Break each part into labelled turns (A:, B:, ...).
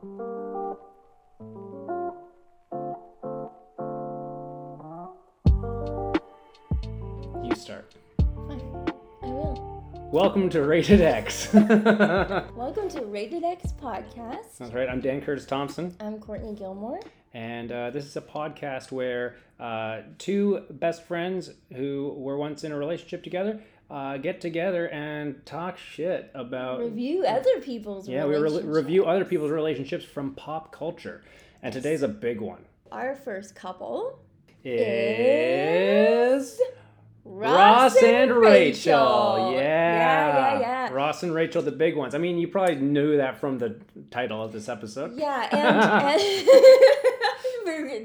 A: You start.
B: Fine. I will.
A: Welcome to Rated X.
B: Welcome to Rated X Podcast.
A: That's right. I'm Dan Curtis Thompson,
B: I'm Courtney Gilmore.
A: and uh, this is a podcast where uh, two best friends who were once in a relationship together uh, get together and talk shit about.
B: Review other people's
A: yeah, we re- review other people's relationships from pop culture, and today's a big one.
B: Our first couple
A: Is Ross and Rachel. Yeah.
B: Yeah, yeah, yeah.
A: Ross and Rachel, the big ones. I mean, you probably knew that from the title of this episode.
B: Yeah, and, and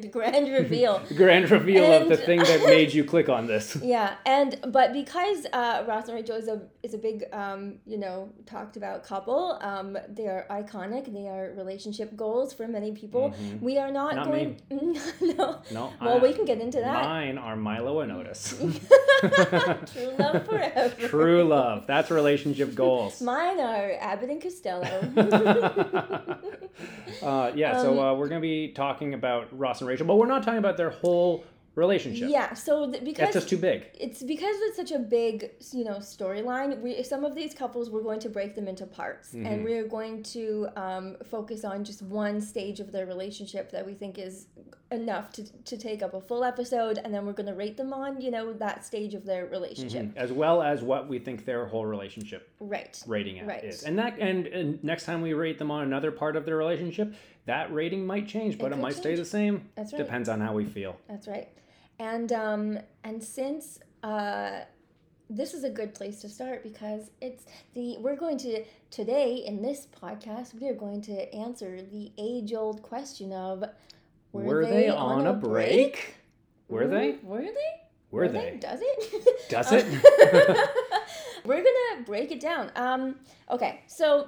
B: the grand reveal.
A: Grand reveal of the thing that made you click on this.
B: Yeah, and but because uh, Ross and Rachel is a is a big um, you know talked about couple, um, they are iconic. They are relationship goals for many people. We are not,
A: Not
B: going. no.
A: No.
B: Well,
A: I-
B: we can get into that.
A: Mine are Milo and Otis.
B: True love forever.
A: True love. That's relationship goals.
B: Mine are Abbott and Costello.
A: uh, yeah, so uh, we're going to be talking about Ross and Rachel, but we're not talking about their whole relationship.
B: yeah, so th- because
A: That's just too big.
B: it's because it's such a big you know storyline we some of these couples we're going to break them into parts
A: Mm-hmm.
B: and we're going to um, focus on just one stage of their relationship that we think is enough to, to take up a full episode and then we're going to rate them on you know that stage of their relationship
A: As well as what we think their whole relationship
B: right
A: rating at
B: Right.
A: is. And that and, and next time we rate them on another part of their relationship, that rating might change, but it,
B: could
A: might stay the same.
B: That's right.
A: Depends on how we feel.
B: That's right. And um and since uh this is a good place to start because it's the we're going to today in this podcast we are going to answer the age old question of
A: Were, they, on, a break? Were they?
B: Were they?
A: Were they?
B: Does it?
A: Does
B: Um,
A: it?
B: we're gonna break it down. Um okay, so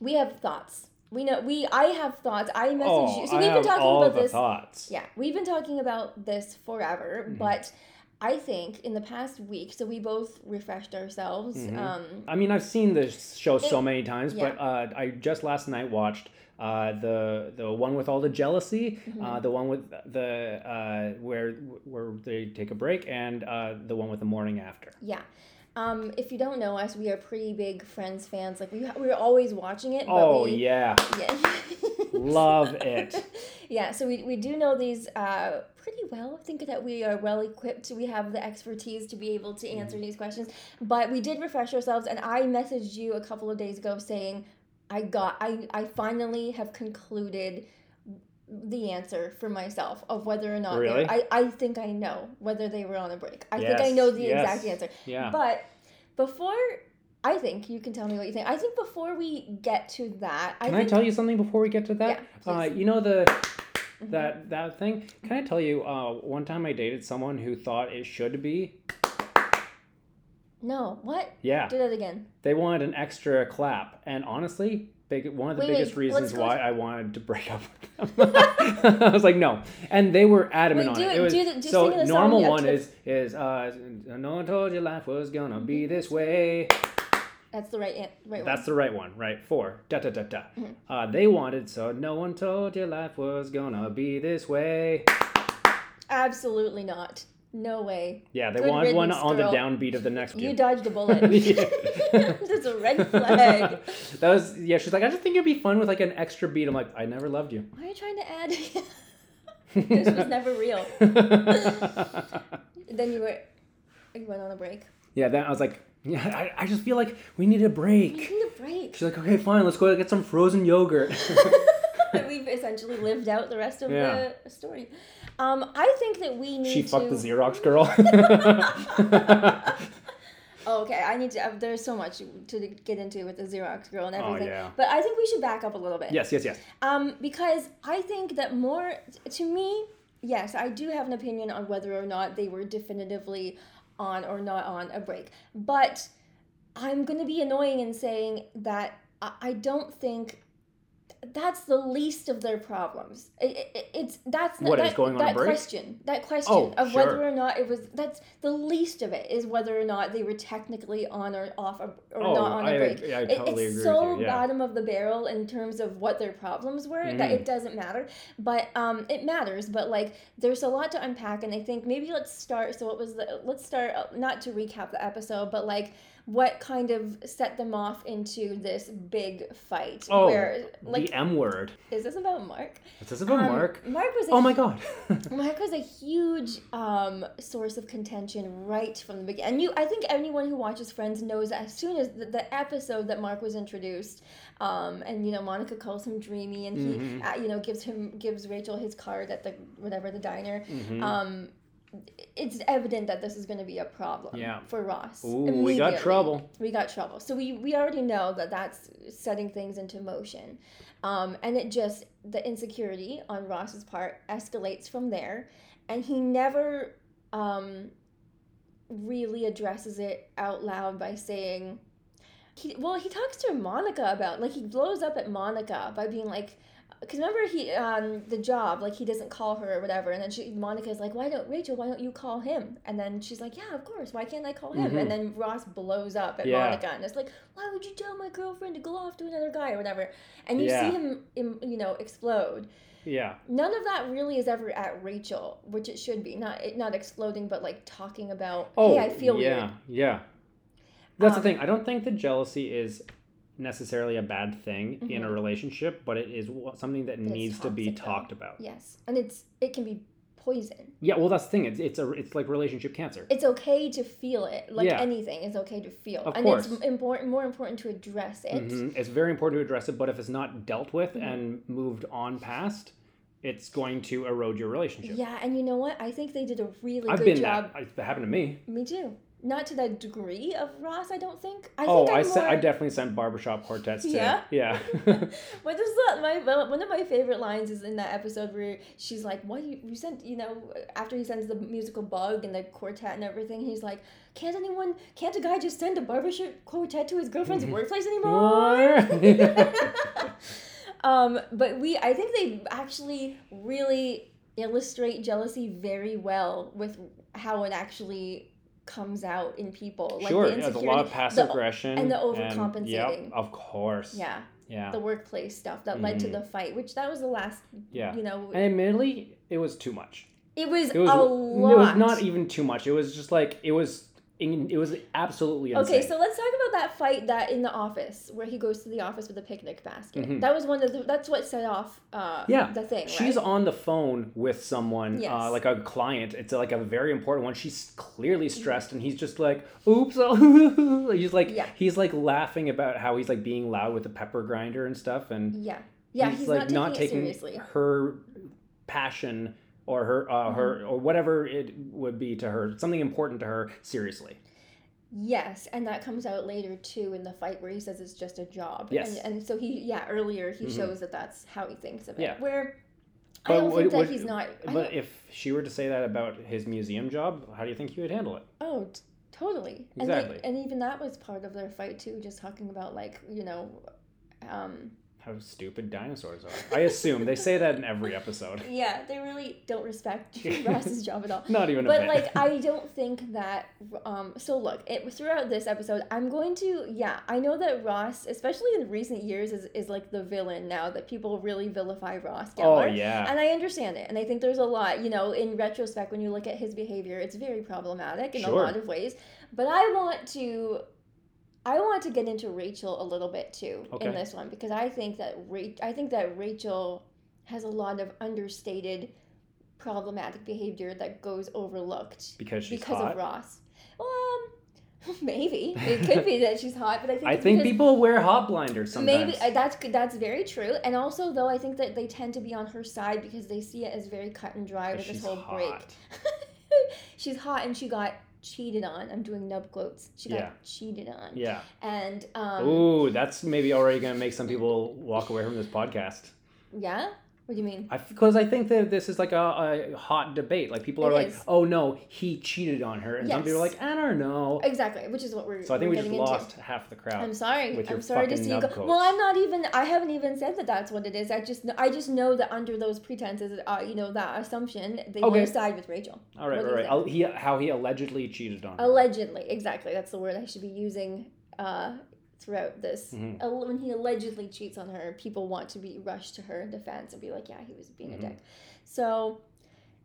B: we have thoughts. We know we I have thoughts. I messaged
A: oh,
B: you. So
A: I
B: we've been talking about this
A: thoughts.
B: yeah, we've been talking about this forever,
A: Mm-hmm.
B: but I think in the past week, so we both refreshed ourselves.
A: Mm-hmm.
B: Um,
A: I mean, I've seen this show so many times,
B: yeah.
A: but uh, I just last night watched uh, the the one with all the jealousy,
B: Mm-hmm.
A: uh, the one with the uh, where where they take a break, and uh, the one with the morning after.
B: yeah. Um, if you don't know us, we are pretty big Friends fans. Like we we're always watching it. But
A: Oh
B: we,
A: yeah,
B: yeah.
A: love it.
B: yeah, so we, we do know these uh, pretty well. I think that we are well equipped. We have the expertise to be able to answer these questions. But we did refresh ourselves, and I messaged you a couple of days ago saying, I got, I, I finally have concluded the answer for myself of whether or not they-
A: Really?
B: I, I think I know whether they were on a break. I think I know the
A: yes.
B: exact answer.
A: Yeah.
B: But before, I think you can tell me what you think. I think before we get to that, I
A: Can I tell you something before we get to that?
B: Yeah,
A: uh.
B: Mm-hmm.
A: you know the that that thing. Can I tell you? Uh, one time I dated someone who thought it should be.
B: no. What?
A: Yeah,
B: Do that again.
A: they wanted an extra clap, and honestly, big one of the
B: Wait, wait,
A: biggest reasons why
B: to-
A: I wanted to break up with them. I was like, no, and they were adamant
B: Wait,
A: on it.
B: it-
A: it was,
B: do the- do
A: so
B: the
A: normal one
B: to-
A: is is uh, no one told you life was gonna be this way.
B: That's the right an- right
A: That's the right one, right? Four. Da da da da.
B: Mm-hmm.
A: Uh, they wanted so no one told you life was gonna be this way.
B: Absolutely not. No way.
A: Yeah, they
B: Good
A: wanted one
B: riddance,
A: on the downbeat of the next
B: You dodged a bullet. That's a red flag.
A: That was yeah. She's like, I just think it'd be fun with like an extra beat. I'm like, I never loved you.
B: Why are you trying to add? this was never real. Then you were you went on a break.
A: yeah, then I was like, yeah, I, I just feel like we need a break.
B: You need a break.
A: She's like, okay, fine, let's go get some frozen yogurt.
B: We've essentially lived out the rest of
A: Yeah.
B: the story. Um, I think that we need
A: she
B: to.
A: fucked the Xerox girl.
B: Oh, okay, I need to. Uh, there's so much to get into with the Xerox girl and
A: Oh,
B: everything.
A: yeah.
B: But I think we should back up a little bit.
A: yes, yes, yes.
B: Um, because I think that more to me, yes, I do have an opinion on whether or not they were definitively on or not on a break. But I'm gonna be annoying in saying that I don't think that's the least of their problems. It, it, it's that's
A: What,
B: that,
A: is going on a
B: that question. That question
A: Oh,
B: of
A: sure.
B: whether or not it was that's the least of it is whether or not they were technically on or off or, or
A: oh,
B: not on a
A: I,
B: break.
A: I
B: It-
A: totally
B: it's
A: agree
B: so
A: you. Yeah.
B: bottom of the barrel in terms of what their problems were that
A: Mhm.
B: it doesn't matter. But um, it matters. But like, there's a lot to unpack, and I think maybe let's start. So what was the? Let's start not to recap the episode, but like what kind of set them off into this big fight?
A: Oh,
B: where like
A: the M word.
B: is this about Mark?
A: Is this about
B: Um,
A: Mark?
B: Mark was. A
A: Oh my god.
B: Mark was a huge um, source of contention right from the beginning. And you, I think anyone who watches Friends knows as soon as the, the episode that Mark was introduced, um, and you know Monica calls him dreamy, and he,
A: Mhm.
B: uh, you know, gives him gives Rachel his card at the whatever the diner.
A: Mhm.
B: Um, it's evident that this is going to be a problem
A: Yeah.
B: for Ross.
A: Ooh, we got trouble.
B: We got trouble. So we we already know that that's setting things into motion, um, and it just the insecurity on Ross's part escalates from there, and he never um, really addresses it out loud by saying. He, well, he talks to Monica about like he blows up at Monica by being like, because remember he um the job like he doesn't call her or whatever, and then she Monica's like, why don't Rachel? Why don't you call him? And then she's like, yeah, of course. Why can't I call him?
A: Mhm.
B: And then Ross blows up at
A: Yeah.
B: Monica, and it's like, why would you tell my girlfriend to go off to another guy or whatever? And you
A: Yeah.
B: see him, you know, explode.
A: Yeah.
B: None of that really is ever at Rachel, which it should be. Not it- not exploding, but like talking about,
A: Oh,
B: hey, I feel
A: yeah,
B: weird.
A: yeah. That's
B: Um,
A: the thing. I don't think that jealousy is necessarily a bad thing in a
B: Mhm.
A: relationship, but it is something that
B: it's
A: needs to be talked about.
B: Yes, and it's it can be poison.
A: Yeah, well, that's the thing. It's it's a it's like relationship cancer.
B: It's okay to feel it, like
A: Yeah.
B: anything It's okay to feel,
A: Of
B: and
A: course.
B: it's important, more important to address it.
A: Mhm. It's very important to address it, but if it's not dealt with
B: Mhm.
A: and moved on past, it's going to erode your relationship.
B: Yeah, and you know what? I think they did a really
A: I've
B: good
A: been
B: job.
A: that. It happened to me.
B: Me too. Not to the degree of Ross, I don't think. I
A: oh,
B: think
A: I
B: I'm
A: sent. I definitely sent barbershop quartets to.
B: Yeah?
A: Yeah.
B: What is that? My one of my favorite lines is in that episode where she's like, "What you, you sent?" You know, after he sends the musical bug and the quartet and everything, he's like, "Can't anyone? Can't a guy just send a barbershop quartet to his girlfriend's workplace anymore?" um, but we, I think they actually really illustrate jealousy very well with how it actually comes out in people. Like
A: sure.
B: the
A: There's a lot of passive
B: the-
A: aggression
B: and the
A: yep,
B: overcompensating.
A: of course.
B: Yeah,
A: Yeah.
B: the workplace stuff that led to
A: Mhm.
B: the fight, which that was the last,
A: yeah.
B: you know,
A: And admittedly, it was too much.
B: it was,
A: It was.
B: a
A: It
B: lot.
A: was not even too much. It was just like it was. It was absolutely insane.
B: Okay, so let's talk about that fight that in the office where he goes to the office with a picnic basket.
A: Mhm.
B: That was one of the. That's what set off. Uh,
A: Yeah,
B: the thing.
A: She's
B: right?
A: on the phone with someone,
B: Yes.
A: uh, like a client. It's like a very important one. She's clearly stressed, and he's just like, "Oops!" oh," he's like,
B: Yeah.
A: he's like laughing about how he's like being loud with the pepper grinder and stuff, and
B: Yeah, yeah. He's,
A: like
B: not taking it seriously.
A: her passion or her uh, her
B: Mm-hmm.
A: or whatever it would be to her, something important to her, seriously.
B: Yes, and that comes out later too in the fight where he says it's just a job.
A: Yes.
B: And, and so he, yeah, earlier he
A: Mhm.
B: shows that that's how he thinks of it.
A: Yeah.
B: Where I don't
A: would-
B: think that
A: would-
B: he's not.
A: But if she were to say that about his museum job, how do you think he would handle it?
B: Oh, t- totally.
A: Exactly.
B: And, they, and even that was part of their fight too, just talking about like you know, um,
A: How stupid dinosaurs are. I assume they say that in every episode.
B: yeah, they really don't respect Ross's job at all.
A: Not even a
B: But like, I don't think that. Um, so look, it throughout this episode, I'm going to yeah, I know that Ross, especially in recent years, is is like the villain now that people really vilify Ross
A: oh
B: Geller.
A: yeah.
B: And I understand it. And I think there's a lot, you know, in retrospect, when you look at his behavior, it's very problematic in
A: Sure.
B: a lot of ways. But I want to. I want to get into Rachel a little bit too
A: Okay.
B: in this one because I think that Ra- I think that Rachel has a lot of understated problematic behavior that goes overlooked
A: because she's
B: because
A: hot.
B: of Ross. Um, maybe it could be that she's hot, but I think
A: I think people wear hot blinders sometimes.
B: Maybe uh, that's that's very true, and also though I think that they tend to be on her side because they see it as very cut and dry with this whole
A: hot.
B: break. She's hot and she got cheated on. I'm doing nub quotes. She got
A: Yeah.
B: cheated on,
A: Yeah.
B: and um,
A: Ooh, that's maybe already gonna make some people walk away from this podcast.
B: yeah, What do you mean?
A: Because I, think that this is like a, a hot debate. Like people are
B: It
A: like,
B: is.
A: "Oh no, he cheated on her," and some people are like, "I don't know."
B: Exactly, which is what we're.
A: So I think
B: we're
A: just
B: getting into.
A: lost half the crowd.
B: I'm sorry.
A: with your
B: I'm sorry to see you go.
A: coats.
B: Well, I'm not even. I haven't even said that that's what it is. I just. I just know that under those pretenses, uh, you know, that assumption, they
A: Okay.
B: side with Rachel.
A: all right, all right. he, how he allegedly cheated on her.
B: Allegedly, exactly. That's the word I should be using uh, throughout this.
A: Mhm.
B: Al- When he allegedly cheats on her, people want to be rushed to her defense and be like, "Yeah, he was being
A: Mhm.
B: a dick." So,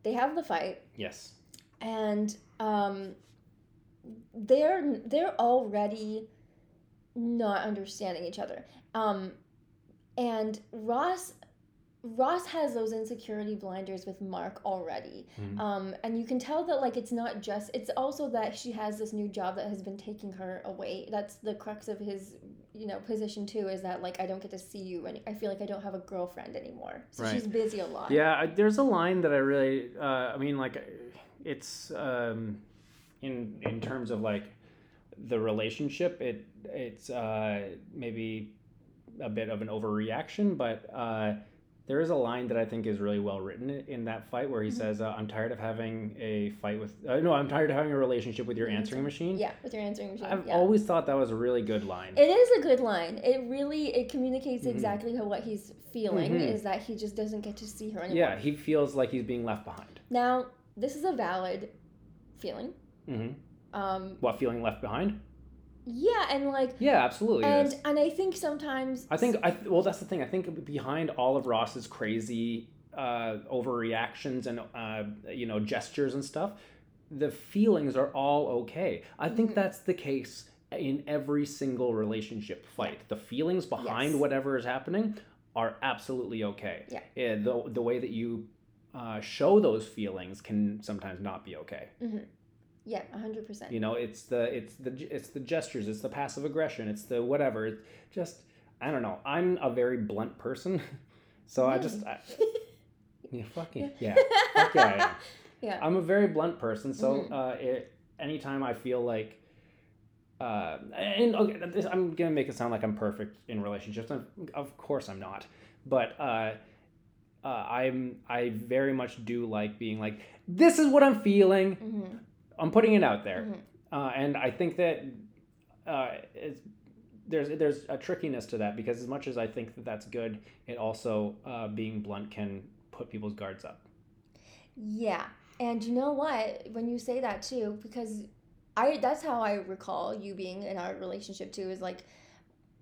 B: they have the fight,
A: yes.
B: and um, they're they're already not understanding each other. Um, and Ross Ross has those insecurity blinders with Mark already.
A: Mhm.
B: Um, and you can tell that like it's not just it's also that she has this new job that has been taking her away. That's the crux of his you know position too is that like I don't get to see you and I feel like I don't have a girlfriend anymore. So
A: Right.
B: she's busy a lot.
A: Yeah, I- there's a line that I really, uh, I mean, like, it's um, in in terms of like the relationship. It it's uh, maybe a bit of an overreaction, but uh, there is a line that I think is really well written in that fight where he
B: Mhm.
A: says, uh, "I'm tired of having a fight with uh, no, I'm tired of having a relationship with your answering machine."
B: Yeah, with your answering machine.
A: I've
B: yeah.
A: always thought that was a really good line.
B: It is a good line. It really it communicates
A: Mhm.
B: exactly how, what he's feeling
A: Mhm.
B: is that he just doesn't get to see her anymore.
A: yeah, he feels like he's being left behind.
B: Now this is a valid feeling.
A: hmm
B: Um,
A: What feeling left behind?
B: Yeah, and like
A: Yeah, absolutely.
B: and
A: is.
B: and I think sometimes
A: I think I well that's the thing. I think behind all of Ross's crazy uh, overreactions and uh, you know gestures and stuff, the feelings are all okay. I think
B: Mhm.
A: that's the case in every single relationship fight. The feelings behind
B: Yes.
A: whatever is happening are absolutely okay.
B: Yeah.
A: Eh, the the way that you uh, show those feelings can sometimes not be okay.
B: Yeah, hundred percent.
A: You know, it's the it's the it's the gestures, it's the passive aggression, it's the whatever. It's just I don't know. I'm a very blunt person, so I just I, yeah, fucking yeah, fuck yeah, I am.
B: Yeah.
A: I'm a very blunt person, so
B: Mhm.
A: uh, it, anytime I feel like. Uh, and okay, this, I'm gonna make it sound like I'm perfect in relationships. and Of course, I'm not. But uh, uh, I'm I very much do like being like, this is what I'm feeling.
B: hmm
A: I'm putting it out there
B: Mhm.
A: uh, and I think that uh, it's, there's there's a trickiness to that because as much as I think that that's good, it also uh, being blunt can put people's guards up.
B: Yeah, and you know what? When you say that too, because I that's how I recall you being in our relationship too. Is like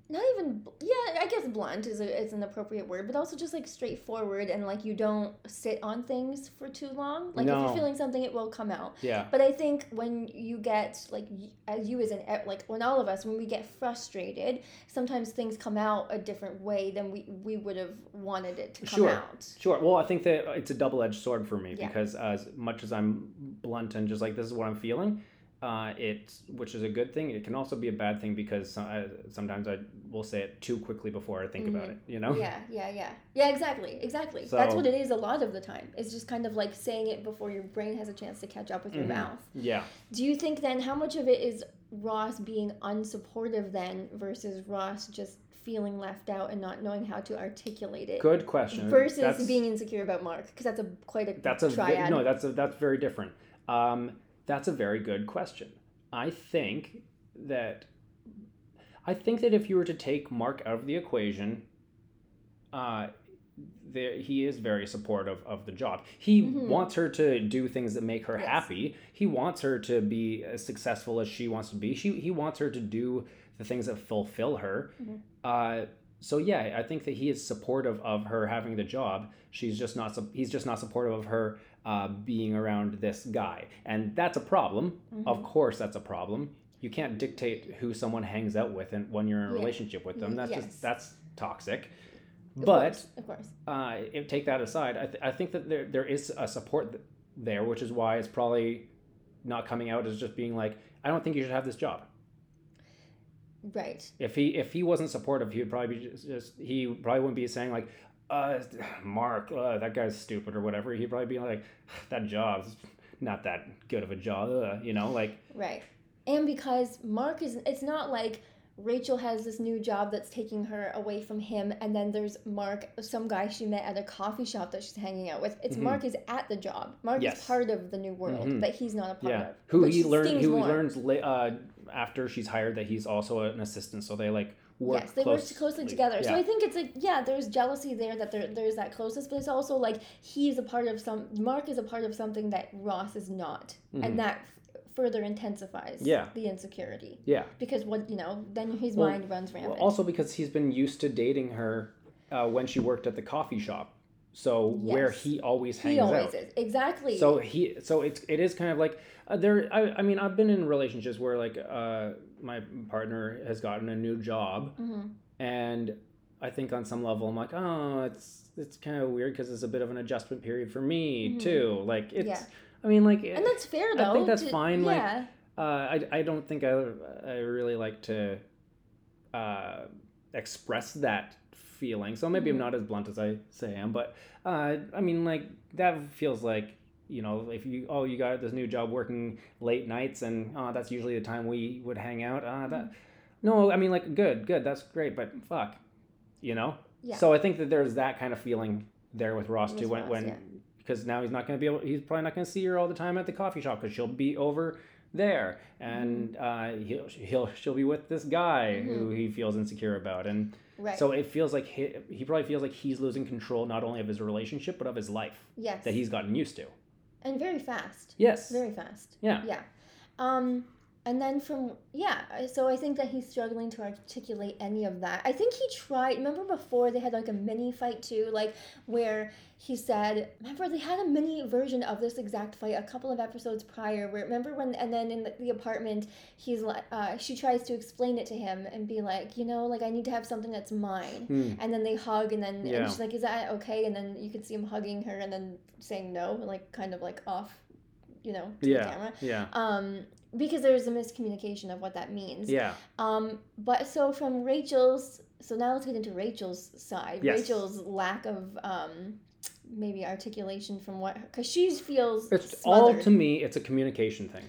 B: not even yeah. I guess blunt is a, is an appropriate word, but also just like straightforward and like you don't sit on things for too long. Like if you're feeling something, it will come out.
A: Yeah,
B: But I think when you get like as uh, you as an like when all of us when we get frustrated, sometimes things come out a different way than we we would have wanted it to come
A: Sure.
B: out.
A: sure. Well, I think that it's a double edged sword for me
B: Yeah.
A: because as much as I'm blunt and just like this is what I'm feeling. Uh, it, which is a good thing. It can also be a bad thing because I, sometimes I will say it too quickly before I think about it. You know?
B: Yeah, yeah, yeah. Yeah, exactly, exactly. That's what it is a lot of the time. It's just kind of like saying it before your brain has a chance to catch up with your
A: Mhm.
B: mouth.
A: Yeah.
B: Do you think then how much of it is Ross being unsupportive then versus Ross just feeling left out and not knowing how to articulate it
A: Good question.
B: versus
A: That's-
B: being insecure about Mark? Because that's a quite a
A: That's a
B: triad.
A: no. That's a, that's very different. Um, that's a very good question. I think that I think that if you were to take Mark out of the equation, uh, there he is very supportive of the job. He
B: Mhm.
A: wants her to do things that make her
B: Yes.
A: happy. He wants her to be as successful as she wants to be. She he wants her to do the things that fulfill her.
B: Mhm.
A: Uh, so yeah, I think that he is supportive of her having the job. She's just not. He's just not supportive of her uh, being around this guy, and that's a problem. Of
B: Mhm.
A: course, that's a problem. You can't dictate who someone hangs out with and when you're in a
B: Yeah.
A: relationship with them. That's
B: Yes.
A: just that's toxic.
B: Of
A: But
B: course, of course.
A: uh, if take that aside, I, th- I think that there there is a support th- there, which is why it's probably not coming out as just being like, I don't think you should have this job.
B: Right.
A: If he if he wasn't supportive, he would probably be just, just he probably wouldn't be saying like, uh, Mark, uh, that guy's stupid or whatever. He'd probably be like, that job's not that good of a job, uh, you know, like
B: Right. And because Mark is, it's not like Rachel has this new job that's taking her away from him, and then there's Mark, some guy she met at a coffee shop that she's hanging out with. It's
A: Mhm.
B: Mark is at the job. Mark
A: Yes.
B: is part of the new world
A: Mhm.
B: that he's not a part
A: Yeah,
B: of.
A: who he
B: stings
A: who he learns uh, after she's hired that he's also an assistant. So they like work.
B: yes, they
A: close,
B: work closely together. So I think it's like yeah, there's jealousy there that there there's that closeness, but it's also like he's a part of some. Mark is a part of something that Ross is not,
A: Mhm.
B: and that further intensifies
A: Yeah.
B: the insecurity
A: yeah.
B: because what you know then his
A: Well,
B: mind runs rampant.
A: Well, also because he's been used to dating her uh, when she worked at the coffee shop. So where he always hangs
B: he always
A: out.
B: is exactly.
A: So he, so it's it is kind of like uh, there. I, I mean, I've been in relationships where like uh, my partner has gotten a new job,
B: Mhm.
A: and I think on some level I'm like, oh, it's it's kind of weird because it's a bit of an adjustment period for me
B: Mhm.
A: too. Like it's,
B: Yeah.
A: I mean, like
B: and that's fair though.
A: I think that's
B: to-
A: fine, like,
B: Yeah.
A: uh, I, I don't think I, I really like to uh, express that feeling. So maybe
B: Mhm.
A: I'm not as blunt as I say I am, but uh, I mean, like that feels like you know, if you oh you got this new job working late nights and uh, that's usually the time we would hang out. Uh, that no, I mean like good, good, that's great, but fuck, you know.
B: Yeah.
A: So I think that there's that kind of feeling there with Ross too when
B: Ross,
A: when
B: yeah.
A: because now he's not going to be able he's probably not going to see her all the time at the coffee shop because she'll be over there and
B: Mm-hmm.
A: uh, he'll he'll she'll be with this guy who
B: Mhm.
A: he feels insecure about and
B: Right.
A: so it feels like he, he probably feels like he's losing control not only of his relationship but of his life
B: yes.
A: that he's gotten used to
B: and very fast.
A: yes
B: Very fast.
A: yeah
B: Yeah. Um, and then from yeah, so I think that he's struggling to articulate any of that. I think he tried. Remember before they had like a mini fight too, like where he said, remember they had a mini version of this exact fight a couple of episodes prior. Where remember when and then in the, apartment he's like, uh, she tries to explain it to him and be like, you know, like I need to have something that's mine.
A: Hmm.
B: And then they hug, and then
A: Yeah.
B: and she's like, "Is that okay?" And then you can see him hugging her, and then saying no, like kind of like off, you know, to the
A: yeah
B: camera
A: yeah
B: um, because there's a miscommunication of what that means.
A: yeah
B: Um, but so from Rachel's, so now let's get into Rachel's side.
A: Yes.
B: Rachel's lack of um, maybe articulation from what because she feels
A: it's
B: smothered.
A: all to me it's a communication thing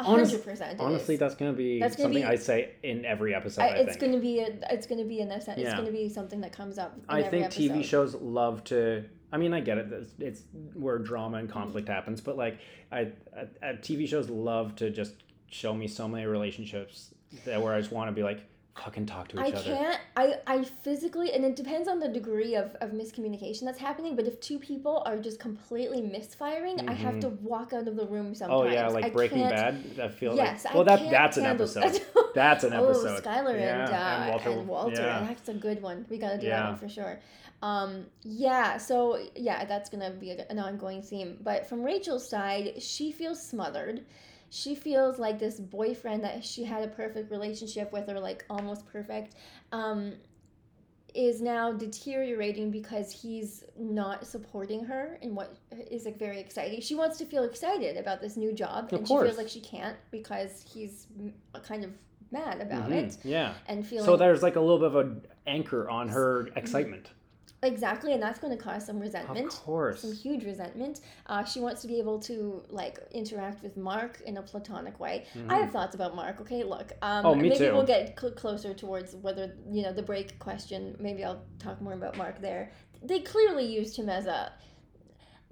B: hundred percent.
A: honestly
B: is.
A: that's going to be
B: That's gonna
A: something
B: be-
A: i say in every episode
B: I,
A: i,
B: it's
A: think
B: gonna be a, it's gonna be in a sense. It's
A: Yeah.
B: gonna be something that comes up. In
A: I think
B: episode.
A: TV shows love to. I mean, I get it. It's, it's where drama and conflict
B: Mm-hmm.
A: happens, but like, I, I, I TV shows love to just show me so many relationships that where I just want to be like, fucking talk to
B: I
A: each other.
B: I can't. I I physically, and it depends on the degree of, of miscommunication that's happening. But if two people are just completely misfiring, I have to walk out of the room sometimes.
A: Oh yeah, like
B: I
A: Breaking
B: can't-
A: Bad. That feels
B: Yes,
A: like
B: I
A: well, that
B: can't
A: that's an episode. That's an episode.
B: Oh, Skylar
A: Yeah,
B: and, uh,
A: and Walter-
B: and Walter.
A: yeah.
B: That's a good one. We gotta do
A: Yeah.
B: that one for sure. Um, yeah, so yeah, that's gonna be an ongoing theme. But from Rachel's side, she feels smothered. She feels like this boyfriend that she had a perfect relationship with, or like almost perfect, um, is now deteriorating because he's not supporting her in what is like very exciting. She wants to feel excited about this new job,
A: Of
B: and she feels like she can't because he's kind of mad about
A: Mhm,
B: it
A: Yeah.
B: and feeling
A: So there's like a little bit of an anchor on her excitement.
B: Exactly, and that's going to cause some
A: Of
B: resentment.
A: course.
B: Some huge resentment. Uh, she wants to be able to like interact with Mark in a platonic way. I have thoughts about Mark. Okay, look. Um,
A: Mm-hmm. Oh, me
B: maybe
A: too.
B: we'll get cl- closer towards whether you know the break question. Maybe I'll talk more about Mark there. They clearly used him as a.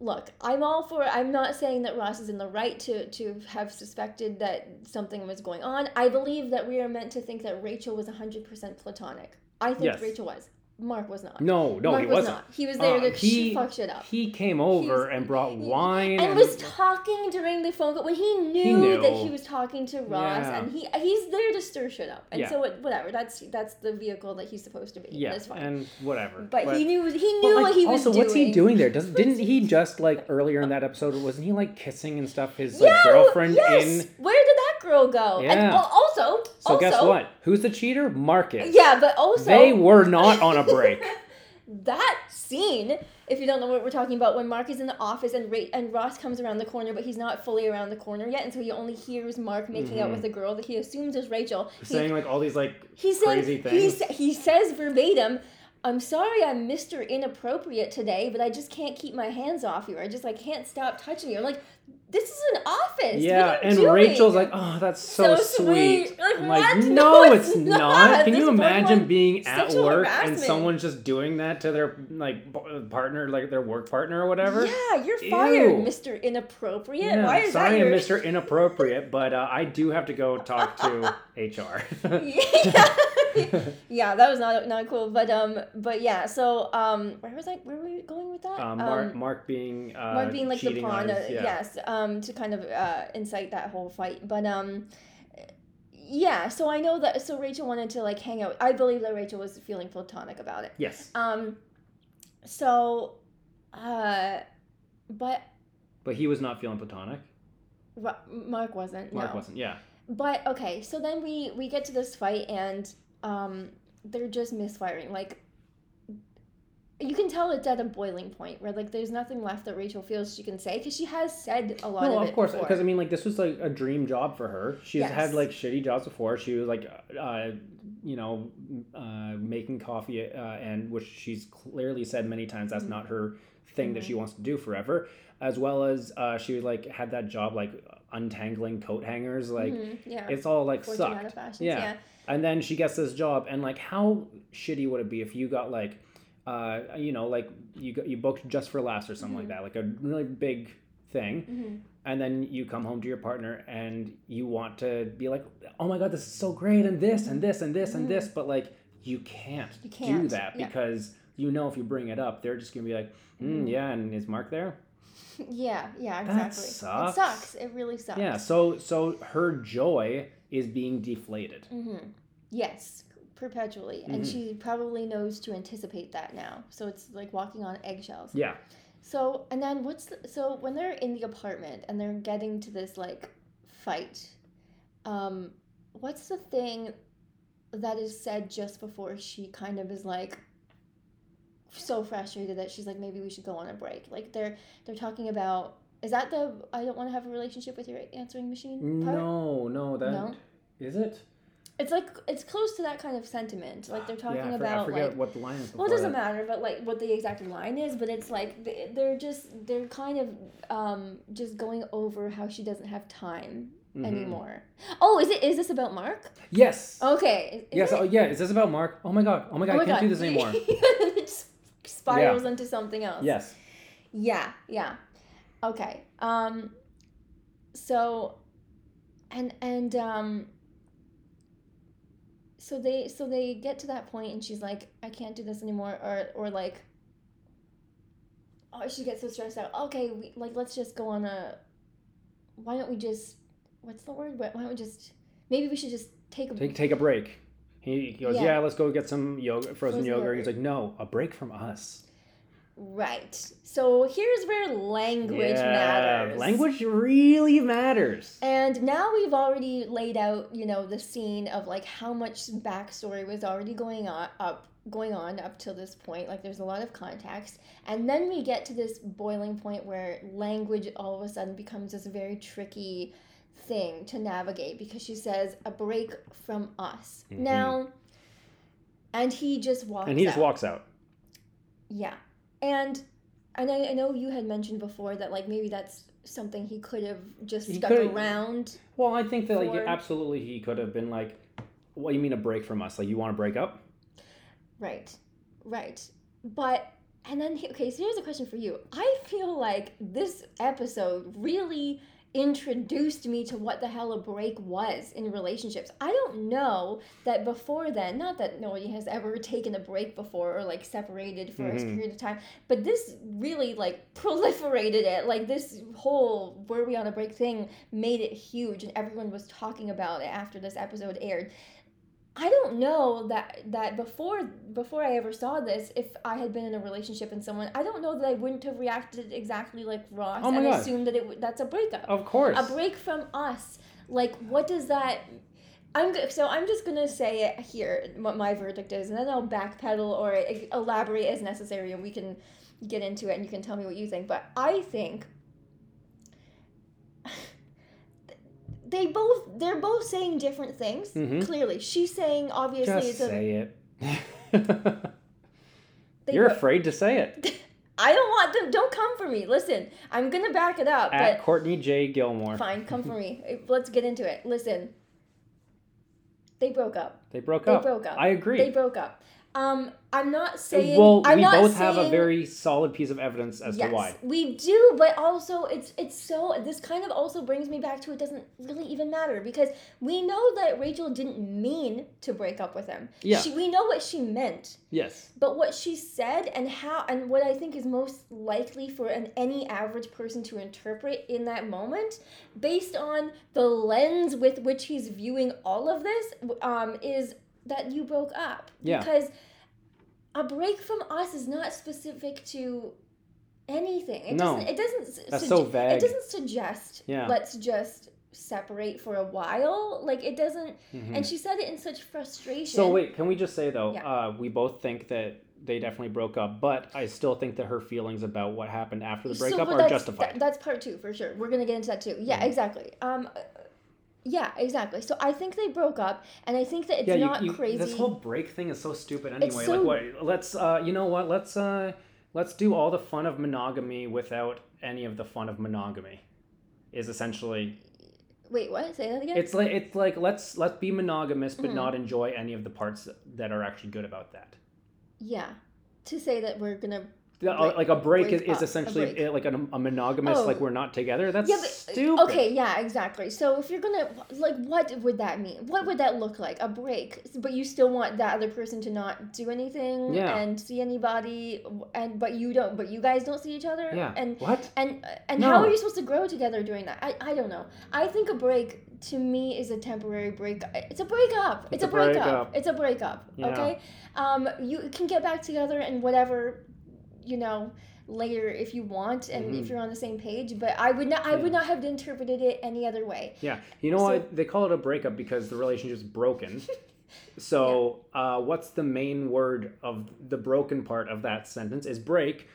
B: Look, I'm all for. I'm not saying that Ross is in the right to to have suspected that something was going on. I believe that we are meant to think that Rachel was 100% platonic. I think
A: Yes.
B: Rachel was. Mark was not.
A: No, no,
B: Mark
A: he
B: was
A: wasn't.
B: not. He was there
A: Uh,
B: to
A: he-
B: fuck shit up.
A: He came over and brought wine
B: and was talking during the phone call when he knew, that
A: knew.
B: he was talking to Ross,
A: Yeah.
B: and he he's there to stir shit up. And
A: Yeah.
B: so it, whatever, that's that's the vehicle that he's supposed to be.
A: yeah,
B: that's fine.
A: and whatever.
B: but, he knew he knew
A: like,
B: what he was doing.
A: also,
B: doing.
A: what's he doing there? Doesn't didn't he just like earlier in that episode? Wasn't he like kissing and stuff? His like
B: Yeah,
A: girlfriend
B: yes!
A: in.
B: Where did that girl go?
A: Yeah.
B: al- also,
A: So
B: also,
A: guess what? Who's the cheater? Marcus.
B: Yeah, but also
A: They were not on a break.
B: that scene, if you don't know what we're talking about, when Mark is in the office and Ra- and Ross comes around the corner, but he's not fully around the corner yet, and so he only hears Mark making out
A: Mhm.
B: with a girl that he assumes is Rachel. He-
A: saying like all these like
B: he's
A: crazy
B: saying
A: things.
B: sa- he says verbatim, I'm sorry I'm Mr. Inappropriate today, but I just can't keep my hands off you. I just like can't stop touching you. I'm like, this is an office.
A: Yeah,
B: what are you
A: and
B: doing?
A: Rachel's like, "Oh, that's so,
B: So
A: sweet."
B: sweet. Like,
A: I'm like,
B: No,
A: "No,
B: it's not.
A: not." Can
B: This
A: you imagine being at work and someone's just doing that to their like partner, like their work partner or whatever?
B: Yeah, you're fired,
A: Ew.
B: Mr. Inappropriate.
A: Yeah,
B: Why is
A: sorry,
B: that your
A: Mr. Inappropriate, but uh, I do have to go talk to HR.
B: yeah. yeah, that was not not cool. But um, but yeah. So um, where was I? Where were we going with that?
A: Uh, Mark, Mark being uh,
B: Mark being like the pawn,
A: his- yeah.
B: yes, um, to kind of uh, incite that whole fight. But um, yeah. So I know that. So Rachel wanted to like hang out. I believe that Rachel was feeling platonic about it.
A: Yes,
B: Um, so, uh, but
A: but he was not feeling platonic.
B: Mark wasn't.
A: Mark
B: no.
A: wasn't. Yeah.
B: But okay, so then we we get to this fight and um they're just misfiring. Like you can tell it's at a boiling point where like there's nothing left that Rachel feels she can say because she has said a lot
A: No,
B: of
A: of course, because I mean, like this was like a dream job for her. She's
B: Yes.
A: had like shitty jobs before. She was like, uh, you know, uh, making coffee, uh, and which she's clearly said many times that's
B: Mhm.
A: not her thing that
B: Mhm.
A: she wants to do forever. As well as uh, she was like had that job like untangling coat hangers. Like
B: Mhm, yeah,
A: it's all like sucked. Yeah.
B: yeah.
A: And then she gets this job, and like, how shitty would it be if you got like, uh, you know, like you got, you booked just for laughs or something like
B: Mhm.
A: that, like a really big thing,
B: Mhm.
A: and then you come home to your partner and you want to be like, oh my god, this is so great, and this and this and this and this, but like you can't,
B: You
A: do
B: can't,
A: that
B: yeah.
A: because you know if you bring it up, they're just gonna be like, mm, yeah, and is Mark there?
B: Yeah, yeah, exactly That
A: sucks.
B: It sucks. It really sucks.
A: Yeah. So so her joy is being deflated.
B: Mm-hmm. Yes, perpetually, and
A: Mhm.
B: she probably knows to anticipate that now. So it's like walking on eggshells.
A: Yeah.
B: So and then what's the, so when they're in the apartment and they're getting to this like fight, um, what's the thing that is said just before she kind of is like so frustrated that she's like maybe we should go on a break. Like they're they're talking about is that the I don't want to have a relationship with your answering machine part?
A: No, no, that is
B: No?
A: it.
B: It's like it's close to that kind of sentiment. Like they're talking
A: yeah, I,
B: about
A: I forget
B: like
A: what the line is.
B: well, it doesn't
A: that.
B: matter, but like what the exact line is, but it's like they- they're just they're kind of um just going over how she doesn't have time
A: Mhm.
B: anymore. Oh, is it is this about Mark?
A: Yes.
B: Okay. is-
A: yes.
B: it?
A: Oh, yeah. Is this about Mark? Oh my god. Oh my god.
B: Oh
A: I can't do this anymore.
B: it just spirals into something else.
A: yes.
B: Yeah, yeah. Okay. Um so and and um so they so they get to that point and she's like I can't do this anymore or or like oh she gets so stressed out. Okay, we, like let's just go on a why don't we just what's the word? Why why don't we just maybe we should just take a
A: Take take a break. He, he goes,
B: Yeah.
A: yeah. let's go get some yoga, frozen,
B: Frozen
A: yogurt. He's like, no, a break from us.
B: Right. So here's where language
A: yeah,
B: matters.
A: Language really matters.
B: And now we've already laid out, you know, the scene of like how much backstory was already going on up going on up till this point. Like there's a lot of context. And then we get to this boiling point where language all of a sudden becomes this very tricky thing to navigate because she says a break from us.
A: Mhm.
B: Now and he just walks
A: and he just
B: out.
A: walks out.
B: Yeah. And and I, I know you had mentioned before that like maybe that's something he could have just
A: He
B: stuck around.
A: Well, I think that like absolutely he could have been like, what do you mean a break from us? Like you want to break up?
B: Right. Right. But and then okay, so here's a question for you. I feel like this episode really introduced me to what the hell a break was in relationships. I don't know that before then, not that nobody has ever taken a break before or like separated for a
A: Mhm.
B: period of time, but this really like proliferated it. Like this whole were we on a break thing made it huge and everyone was talking about it after this episode aired. I don't know that that before before I ever saw this, if I had been in a relationship and someone, I don't know that I wouldn't have reacted exactly like Ross
A: Oh
B: and
A: God.
B: assumed that it that's a breakup,
A: Of course.
B: a break from us. Like, what does that? I'm so I'm just gonna say it here what my verdict is, and then I'll backpedal or elaborate as necessary, and we can get into it, and you can tell me what you think. But I think they both they're both saying different things.
A: Mhm.
B: Clearly, she's saying obviously
A: Just
B: it's a
A: say it. You're afraid to say it.
B: I don't want them. Don't come for me. Listen, I'm gonna back it up,
A: At
B: but
A: Courtney J. Gilmore.
B: fine, come for me. Let's get into it. Listen, they broke up.
A: They broke
B: They
A: up.
B: broke up.
A: I agree.
B: They broke up. Um, I'm not saying.
A: well,
B: I'm
A: we both have a very solid piece of evidence as
B: yes,
A: to why.
B: we do, but also it's it's so. This kind of also brings me back to it doesn't really even matter because we know that Rachel didn't mean to break up with him.
A: Yeah.
B: She, we know what she meant.
A: Yes.
B: But what she said and how and what I think is most likely for an any average person to interpret in that moment, based on the lens with which he's viewing all of this, um, is that you broke up.
A: Yeah.
B: Because a break from us is not specific to anything. It
A: No.
B: doesn't it doesn't
A: That's
B: sugge-
A: so vague.
B: It doesn't suggest
A: Yeah.
B: let's just separate for a while. Like it doesn't
A: Mhm.
B: and she said it in such frustration.
A: So wait, can we just say though,
B: Yeah.
A: uh, we both think that they definitely broke up, but I still think that her feelings about what happened after the breakup
B: but
A: are justified.
B: that- that's part two for sure. We're gonna get into that too. Yeah,
A: Mhm.
B: exactly. Um, yeah, exactly. So I think they broke up, and I think that it's
A: yeah, you-
B: not
A: you,
B: crazy.
A: This whole break thing is so stupid anyway.
B: so-
A: Like what? Let's uh, you know what? Let's uh, let's do all the fun of monogamy without any of the fun of monogamy. Is essentially
B: Wait, what? Say that again.
A: it's like it's like let's let's be monogamous but
B: Mhm.
A: not enjoy any of the parts that are actually good about that.
B: yeah, to say that we're gonna.
A: Yeah, like a break,
B: break
A: is, is
B: a
A: essentially
B: break.
A: uh, like a, a monogamous
B: Oh.
A: like we're not together. That's
B: yeah, but
A: stupid.
B: okay, yeah, exactly. So if you're gonna like, what would that mean? What would that look like? A break, but you still want that other person to not do anything
A: Yeah.
B: and see anybody, and but you don't, but you guys don't see each other.
A: Yeah.
B: And
A: what?
B: And and how are you supposed to grow together during that? I, I don't know. I think a break to me is a temporary break. It's a breakup. It's,
A: It's
B: a
A: a
B: breakup.
A: breakup.
B: It's a breakup.
A: Yeah.
B: Okay. Um, you can get back together and whatever, you know, later if you want and if
A: Mhm.
B: you're on the same page. But I would not. I would not have interpreted it any other way.
A: Yeah, you know
B: So-
A: what? They call it a breakup because the relationship's broken. So, uh, what's the main word of the broken part of that sentence? Is break.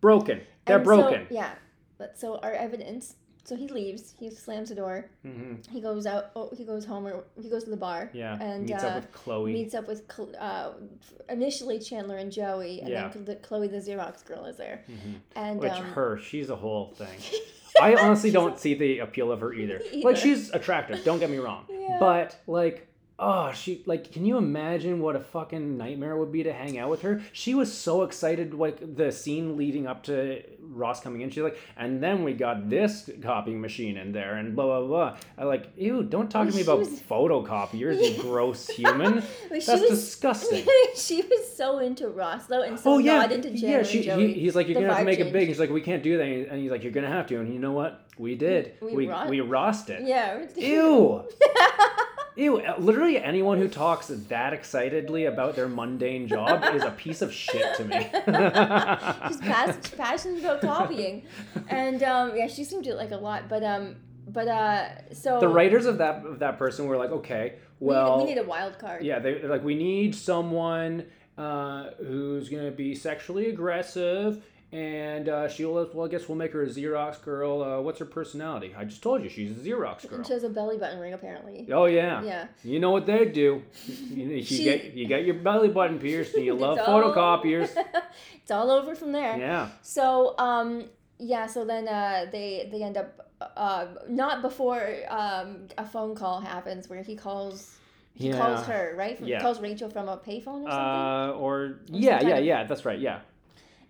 A: Broken. They're
B: And so-
A: broken.
B: yeah. But so our evidence. So he leaves. He slams the door.
A: hmm
B: He goes out. Oh, he goes home or he goes to the bar.
A: Yeah.
B: And
A: meets
B: uh,
A: up with Chloe.
B: meets up with uh, initially Chandler and Joey, and
A: Yeah.
B: then the, Chloe, the Xerox girl, is there.
A: Mhm.
B: And
A: Which
B: um,
A: her, she's a whole thing. I honestly don't see the appeal of her either.
B: Either.
A: Like she's attractive, don't get me wrong.
B: Yeah.
A: But like oh, she like can you imagine what a fucking nightmare it would be to hang out with her? She was so excited like the scene leading up to Ross coming in. She's like, and then we got this copying machine in there and blah blah blah. I like, ew, don't talk to me about
B: was-
A: photocopiers, you gross human.
B: Like,
A: That's
B: was-
A: disgusting.
B: she was so into Ross though, and so
A: Oh yeah,
B: not into Chandler
A: yeah. She,
B: Joey.
A: he, he's like, you're gonna have to make it big. He's like, we can't do that, and he's like, you're gonna have to. And you know what? We did.
B: We
A: We
B: ro-
A: we rossed it.
B: yeah.
A: Ew. Ew, literally anyone who talks that excitedly about their mundane job is a piece of shit to me.
B: She's pas- passionate about copying, and um, yeah, she seemed to like a lot. But um, but uh, so
A: the writers of that of that person were like, okay,
B: we-
A: well,
B: we, need a wild card.
A: yeah, they, they're like, we need someone uh, who's gonna be sexually aggressive, and uh, she'll well, I guess we'll make her a Xerox girl. Uh, what's her personality? I just told you she's a Xerox girl.
B: And she has a belly button ring apparently.
A: Oh yeah.
B: Yeah.
A: You know what they do. You, you
B: She-
A: get you get your belly button pierced and you love photocopiers.
B: it's all over from there.
A: Yeah.
B: So um yeah, so then uh they they end up uh not before um a phone call happens where he calls he
A: Yeah.
B: calls her, right? From,
A: Yeah.
B: Calls Rachel from a payphone or something.
A: Uh, or yeah,
B: some
A: yeah,
B: of-
A: yeah. That's right. Yeah.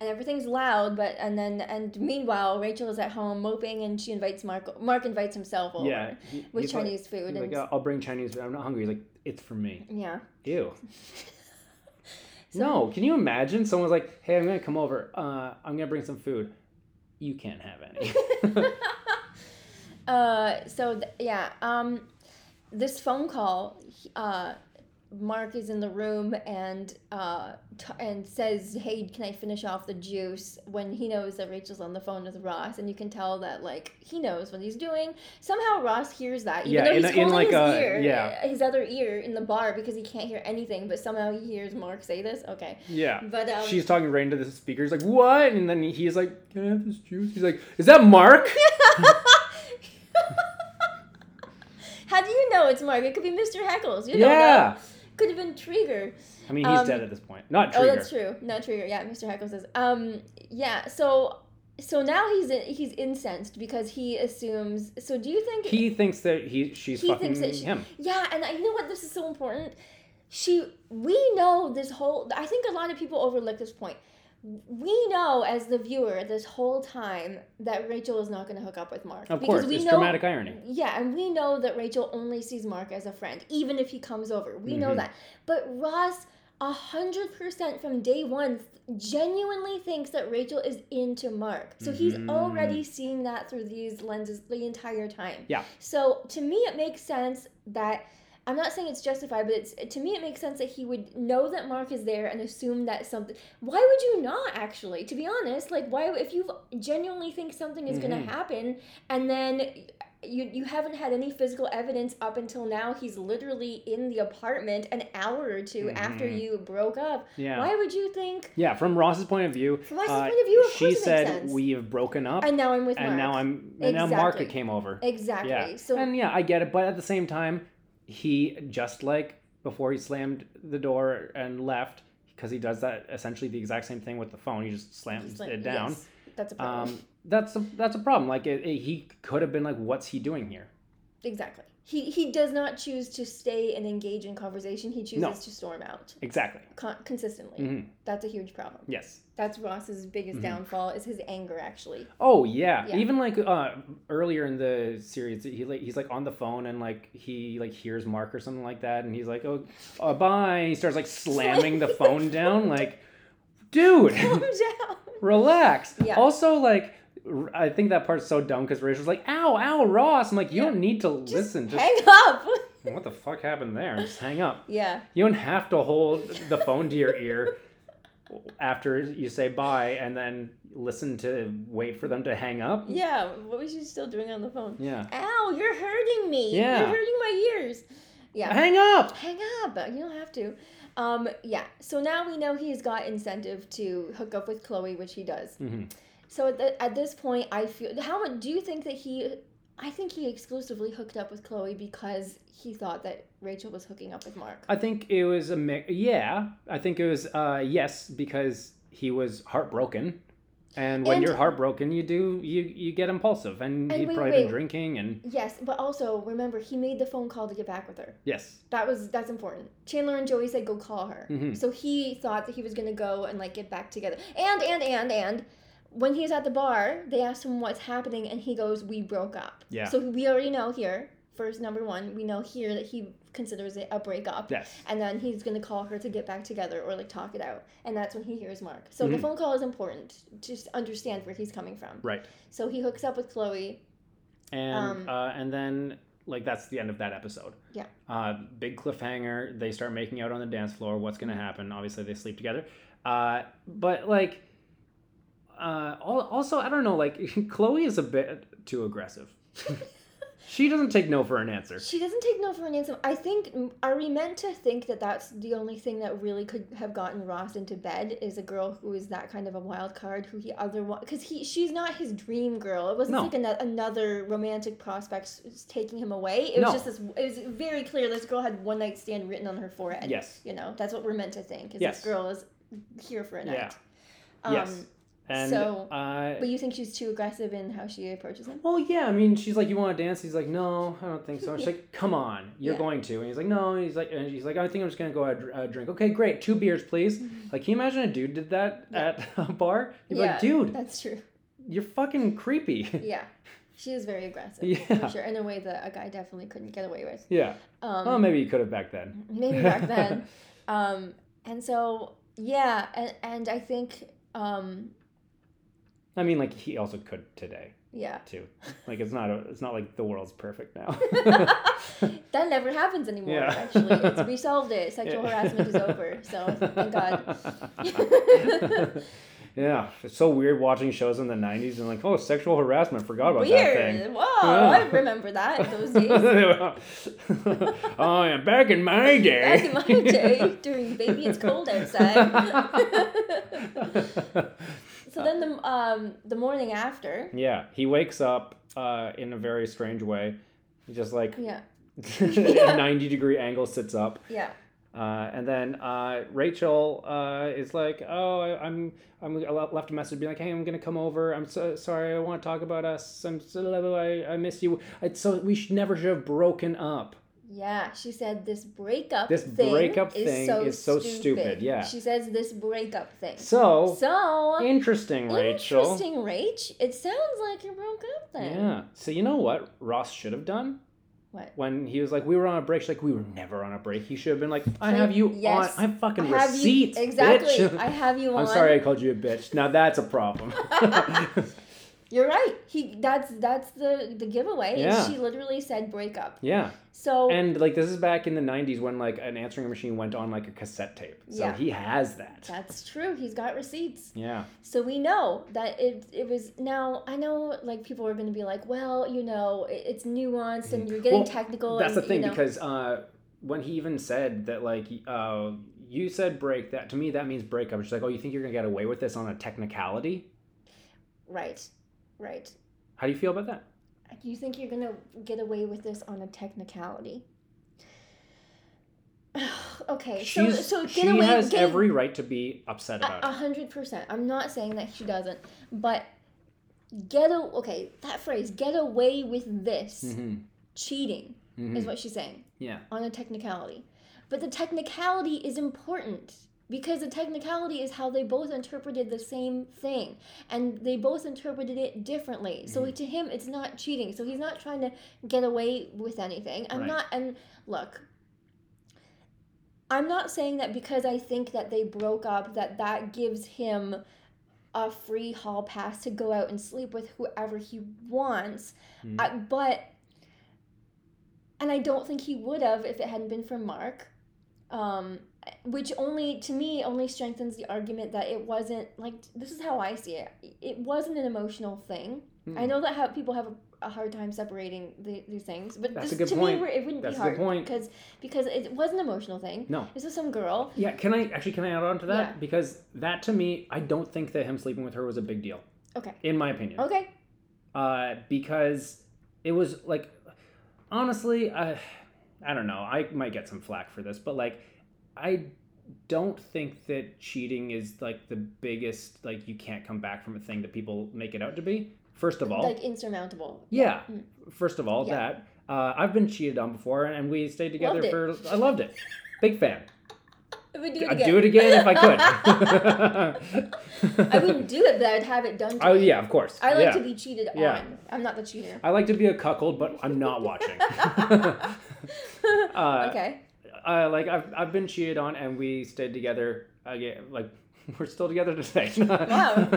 B: And everything's loud, but and then and meanwhile Rachel is at home moping and she invites Mark Mark invites himself over
A: Yeah. He-
B: with
A: he's like-
B: Chinese food and
A: like, "Uh, I'll bring Chinese food. I'm not hungry. He's like, it's for me.
B: yeah.
A: Ew.
B: So-
A: no, can you imagine? Someone's like, hey, I'm gonna come over. Uh, I'm gonna bring some food. You can't have any.
B: Uh, so th- yeah, um, this phone call, uh, Mark is in the room and uh, t- and says, "Hey, can I finish off the juice?" When he knows that Rachel's on the phone with Ross, and you can tell that like he knows what he's doing. Somehow Ross hears that, even
A: Yeah,
B: though he's
A: a- in,
B: holding
A: like,
B: his
A: a-
B: ear,
A: yeah.
B: his other ear in the bar because he can't hear anything. But somehow he hears Mark say this. Okay,
A: yeah.
B: but um,
A: She's talking right into the speaker. He's like, what? And then he's like, can I have this juice? He's like, is that Mark?
B: How do you know it's Mark? It could be Mr. Heckles. You don't know. Could have been Trigger.
A: I mean, he's
B: Um,
A: dead at this point. Not Trigger.
B: Oh, that's true. Not Trigger. Yeah, Mr. Heckle says. Um, yeah. So, so now he's he's incensed because he assumes. So, do you think?
A: He thinks that he she's
B: He
A: fucking
B: thinks that she-
A: him.
B: yeah, and I, you know what? This is so important. She, we know this whole. I think a lot of people overlook this point. We know as the viewer this whole time that Rachel is not going to hook up with Mark
A: Of course,
B: we
A: it's
B: know
A: dramatic irony.
B: Yeah, and we know that Rachel only sees Mark as a friend, even if he comes over. We know
A: Mhm.
B: that. But Ross, a hundred percent from day one, genuinely thinks that Rachel is into Mark. So he's
A: Mhm.
B: already seeing that through these lenses the entire time.
A: Yeah.
B: So to me, it makes sense that. I'm not saying it's justified, but it's to me it makes sense that he would know that Mark is there and assume that something. Why would you not actually? To be honest, like why if you genuinely think something is going
A: Mhm.
B: to happen and then you you haven't had any physical evidence up until now. He's literally in the apartment an hour or 2 after
A: Mhm.
B: you broke up.
A: Yeah.
B: Why would you think?
A: Yeah, from Ross's point of view,
B: From Ross's
A: uh,
B: point of view, of
A: she
B: course it makes
A: said we have broken up,
B: And now I'm with
A: and
B: Mark.
A: now I'm and now Mark came over.
B: exactly.
A: Yeah,
B: So
A: and yeah, I get it, but at the same time, he just like before he slammed the door and left because he does that essentially the exact same thing with the phone. He just slams
B: like,
A: it down.
B: yes, that's a problem.
A: Um, that's a that's a problem. Like it, it- he could have been like, "What's he doing here?"
B: exactly. He he does not choose to stay and engage in conversation. He chooses
A: No.
B: to storm out
A: Exactly.
B: con- consistently.
A: hmm
B: That's a huge problem.
A: Yes.
B: That's Ross's biggest
A: Mhm.
B: downfall is his anger actually.
A: Oh yeah.
B: Yeah.
A: Even like uh, earlier in the series, he like he's like on the phone and like he like hears Mark or something like that, and he's like, "Oh, uh, bye." And he starts like slamming the phone down. Like, dude,
B: Calm down.
A: relax.
B: Yeah.
A: Also, like. I think that part's so dumb because Rachel's like, "Ow, ow, Ross." I'm like, you
B: Yeah.
A: don't need to listen. Just
B: Hang up.
A: what the fuck happened there? Just hang up.
B: yeah.
A: You don't have to hold the phone to your ear after you say bye and then listen to wait for them to hang up.
B: Yeah. What was you still doing on the phone?
A: Yeah.
B: Ow, you're hurting me.
A: Yeah.
B: You're hurting my ears. Yeah.
A: Hang up.
B: Hang up. You don't have to. Um, yeah. So now we know he's got incentive to hook up with Chloe, which he does.
A: hmm
B: So at, the, at this point, I feel. How much do you think that he? I think he exclusively hooked up with Chloe because he thought that Rachel was hooking up with Mark.
A: I think it was a mix. Yeah, I think it was uh, yes because he was heartbroken, and when
B: And-
A: you're heartbroken, you do you you get impulsive, and,
B: And
A: he'd
B: wait,
A: probably
B: wait.
A: been drinking, and
B: Yes, but also remember he made the phone call to get back with her.
A: yes,
B: That was that's important. Chandler and Joey said go call her.
A: Mhm.
B: So he thought that he was gonna go and like get back together. And and and and when he's at the bar, they ask him what's happening, and he goes, "We broke up."
A: Yeah.
B: So we already know here. First, number one, we know here that he considers it a breakup.
A: yes,
B: And then he's gonna call her to get back together or like talk it out, and that's when he hears Mark. So the
A: Mhm.
B: phone call is important to just understand where he's coming from.
A: right,
B: So he hooks up with Chloe.
A: and
B: Um,
A: uh, and then like that's the end of that episode.
B: Yeah.
A: Uh, big cliffhanger. They start making out on the dance floor. What's gonna happen? Obviously, they sleep together. Uh, but like, uh, also I don't know. Like, Chloe is a bit too aggressive. she doesn't take no for an answer.
B: She doesn't take no for an answer. I think, are we meant to think that that's the only thing that really could have gotten Ross into bed is a girl who is that kind of a wild card who he otherwise because he she's not his dream girl. It wasn't
A: No.
B: like ano- another romantic prospect taking him away. It was
A: No.
B: just this. It was very clear this girl had one night stand written on her forehead.
A: Yes.
B: you know that's what we're meant to think. Is
A: Yes.
B: this girl is here for a night.
A: Yeah.
B: Um,
A: yes. And
B: so-
A: uh,
B: But you think she's too aggressive in how she approaches him?
A: Well, yeah. I mean, she's like, "You want to dance?" He's like, "No, I don't think so." She's like, "Come on, you're
B: Yeah.
A: going to." And he's like, "No." And he's like, and he's like, "I think I'm just gonna go have a drink." Okay, great. Two beers, please. Like, can you imagine a dude did that
B: Yeah.
A: at a bar? You'd be
B: yeah,
A: like, "Dude,
B: that's true.
A: you're fucking creepy."
B: Yeah, she is very aggressive.
A: Yeah.
B: for sure, in a way that a guy definitely couldn't get away with.
A: yeah.
B: Um,
A: oh, maybe he could have back then.
B: maybe back then. um, and so yeah, and and I think um,
A: I mean, like he also could today
B: yeah,
A: too. Like it's not a, it's not like the world's perfect now.
B: that never happens anymore.
A: Yeah.
B: Actually, it's, we solved it. Sexual
A: Yeah.
B: harassment is over. So thank God.
A: yeah, it's so weird watching shows in the '90s and like, oh, sexual harassment. Forgot about that
B: Weird.
A: thing.
B: Whoa,
A: Yeah.
B: I remember that those days.
A: oh yeah, back in my day.
B: Back in my day, during baby, it's cold outside. So then the um the morning after,
A: yeah, he wakes up uh, in a very strange way. He just like
B: yeah,
A: 90 degree angle sits up.
B: yeah,
A: Uh, and then uh, Rachel uh, is like, "Oh, I, I'm I'm I le- left a message being like, hey, I'm gonna come over. I'm so sorry. I want to talk about us. I'm so I, I miss you. So we should never should have broken up.
B: Yeah, she said this breakup
A: This
B: thing
A: breakup
B: is
A: thing
B: so
A: is so
B: stupid.
A: stupid, yeah.
B: She says this breakup thing.
A: So,
B: So
A: interesting, Rachel.
B: interesting, Rach. It sounds like you broke up then.
A: Yeah. So you know what Ross should have done?
B: What?
A: When he was like, we were on a break. She's like, we were never on a break. He should have been like, I have you
B: yes.
A: on. I fucking
B: I have
A: receipts,
B: you exactly.
A: bitch.
B: I have you on.
A: I'm sorry I called you a bitch. Now that's a problem.
B: You're right. He that's that's the the giveaway.
A: Yeah.
B: She literally said breakup.
A: yeah.
B: So
A: And like this is back in the 90s when like an answering machine went on like a cassette tape. So
B: Yeah.
A: he has that.
B: that's true. He's got receipts.
A: Yeah.
B: So we know that it it was now I know like people are going to be like, well, you know, it, it's nuanced and you're getting
A: Well,
B: technical.
A: That's
B: and,
A: the thing
B: you know,
A: because uh, when he even said that like uh, you said break that to me that means breakup. She's like, oh, you think you're gonna get away with this on a technicality?
B: right, right.
A: How do you feel about that?
B: You think you're gonna get away with this on a technicality? okay, so
A: She's,
B: so get
A: she
B: away.
A: has
B: get,
A: every right to be upset about
B: a
A: it.
B: hundred percent. I'm not saying that she doesn't, but get a, okay. That phrase, "get away with this,"
A: hmm
B: cheating
A: hmm
B: is what she's saying
A: Yeah.
B: on a technicality. But the technicality is important because the technicality is how they both interpreted the same thing, and they both interpreted it differently. So
A: Mhm.
B: to him, it's not cheating. So he's not trying to get away with anything. I'm
A: Right.
B: not. And look. I'm not saying that because I think that they broke up that that gives him a free hall pass to go out and sleep with whoever he wants.
A: Mhm.
B: I, but and I don't think he would have if it hadn't been for Mark. Um, which only to me only strengthens the argument that it wasn't like this is how I see it. It wasn't an emotional thing.
A: Hmm.
B: I know that how people have a, a hard time separating the, these things, but this, to
A: point.
B: me it wouldn't
A: That's a
B: be
A: good
B: hard
A: point.
B: because because it wasn't an emotional thing.
A: No.
B: This was some girl.
A: Yeah, can I actually can I add on to that?
B: Yeah.
A: Because that to me, I don't think that him sleeping with her was a big deal,
B: Okay.
A: in my opinion.
B: Okay.
A: Uh, because it was like, honestly, I, I don't know. I might get some flack for this, but like, I don't think that cheating is like the biggest like you can't come back from a thing that people make it out to be. First of all,
B: Like insurmountable.
A: yeah.
B: Mm.
A: First of all,
B: Yeah.
A: that uh, I've been cheated on before, and we stayed together for. I loved it. Big fan.
B: I would do it
A: I'd
B: again.
A: do it again if I could.
B: I wouldn't do it, but I'd have it done to
A: Oh
B: me.
A: yeah, of course.
B: I like
A: yeah.
B: to be cheated
A: Yeah.
B: on. I'm not the cheater.
A: I like to be a cuckold, but I'm not watching. uh,
B: okay.
A: Uh, like I've I've been cheated on, and we stayed together again. Like we're still together today.
B: Wow.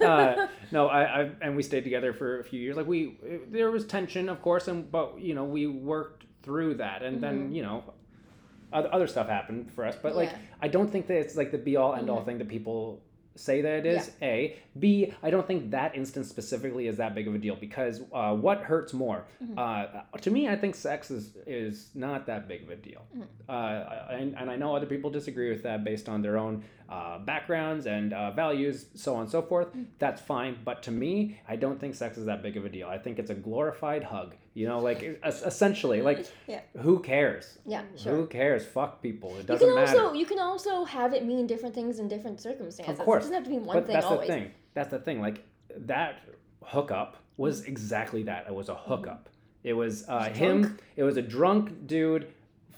A: uh, no, I, I and we stayed together for a few years. Like we, there was tension, of course, and but you know we worked through that, and then
B: Mhm.
A: you know, other, other stuff happened for us. But like
B: Yeah.
A: I don't think that it's like the be all end all
B: Mhm.
A: thing that people say that it is. A, B. I don't think that instance specifically is that big of a deal because uh, what hurts more?
B: Mhm.
A: Uh, to me, I think sex is is not that big of a deal,
B: Mhm.
A: uh, and, and I know other people disagree with that based on their own uh, backgrounds and uh, values, so on and so forth.
B: Mm.
A: That's fine, but to me, I don't think sex is that big of a deal. I think it's a glorified hug. You know, like essentially, like
B: Yeah.
A: who cares?
B: Yeah, sure.
A: Who cares? Fuck people. It doesn't you
B: can
A: matter.
B: also you can also have it mean different things in different circumstances.
A: Of course.
B: It doesn't have to mean one
A: but
B: thing
A: that's
B: always.
A: the thing. That's the thing. Like that hookup was exactly that. It was a hookup. It was uh, him. It was a drunk dude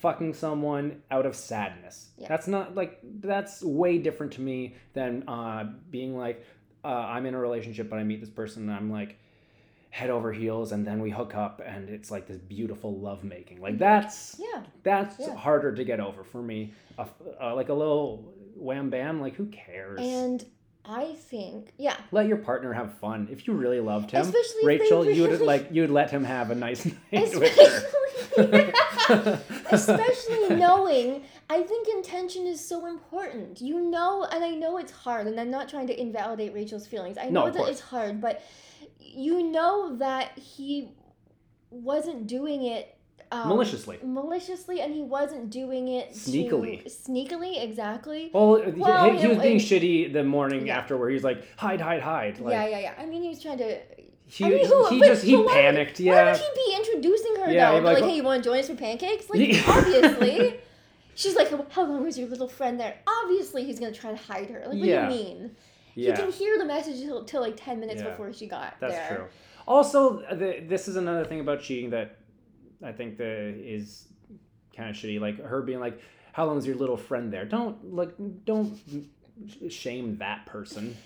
A: fucking someone out of sadness.
B: Yeah.
A: That's not like that's way different to me than uh, being like uh, I'm in a relationship, but I meet this person and I'm like head over heels, and then we hook up, and it's like this beautiful lovemaking. Like that's
B: Yeah.
A: that's
B: Yeah.
A: harder to get over for me. Uh, uh, like a little wham bam. Like who cares?
B: And I think yeah.
A: let your partner have fun. If you really loved him,
B: Especially
A: Rachel, you would like you'd let him have a nice night with her.
B: Especially, especially knowing I think intention is so important. You know, and I know it's hard, and I'm not trying to invalidate Rachel's feelings. I know
A: of
B: that
A: course.
B: it's hard, but you know that he wasn't doing it um,
A: Maliciously.
B: maliciously, and he wasn't doing it to-
A: Sneakily.
B: sneakily, exactly.
A: Well, he-
B: Well,
A: he, he was being
B: it-
A: shitty the morning
B: Yeah.
A: after, where he's like, "Hide, hide, hide!" Like,
B: yeah, yeah, yeah. I mean, he was trying to.
A: He,
B: I mean, who,
A: he just he
B: why
A: panicked.
B: Why
A: yeah,
B: would he be introducing her
A: Yeah,
B: though?
A: like,
B: Like, hey, you want to join us for pancakes? Like,
A: Yeah.
B: obviously. She's like, "How long was your little friend there?" Obviously, he's gonna try to hide her. Like, what
A: Yeah.
B: do you mean?
A: Yeah.
B: He can hear the message till, till like ten minutes
A: Yeah.
B: before she got
A: That's
B: there.
A: true. Also, uh, the, this is another thing about cheating that I think the is kind of shitty. Like her being like, "How long is your little friend there?" Don't like, don't shame that person.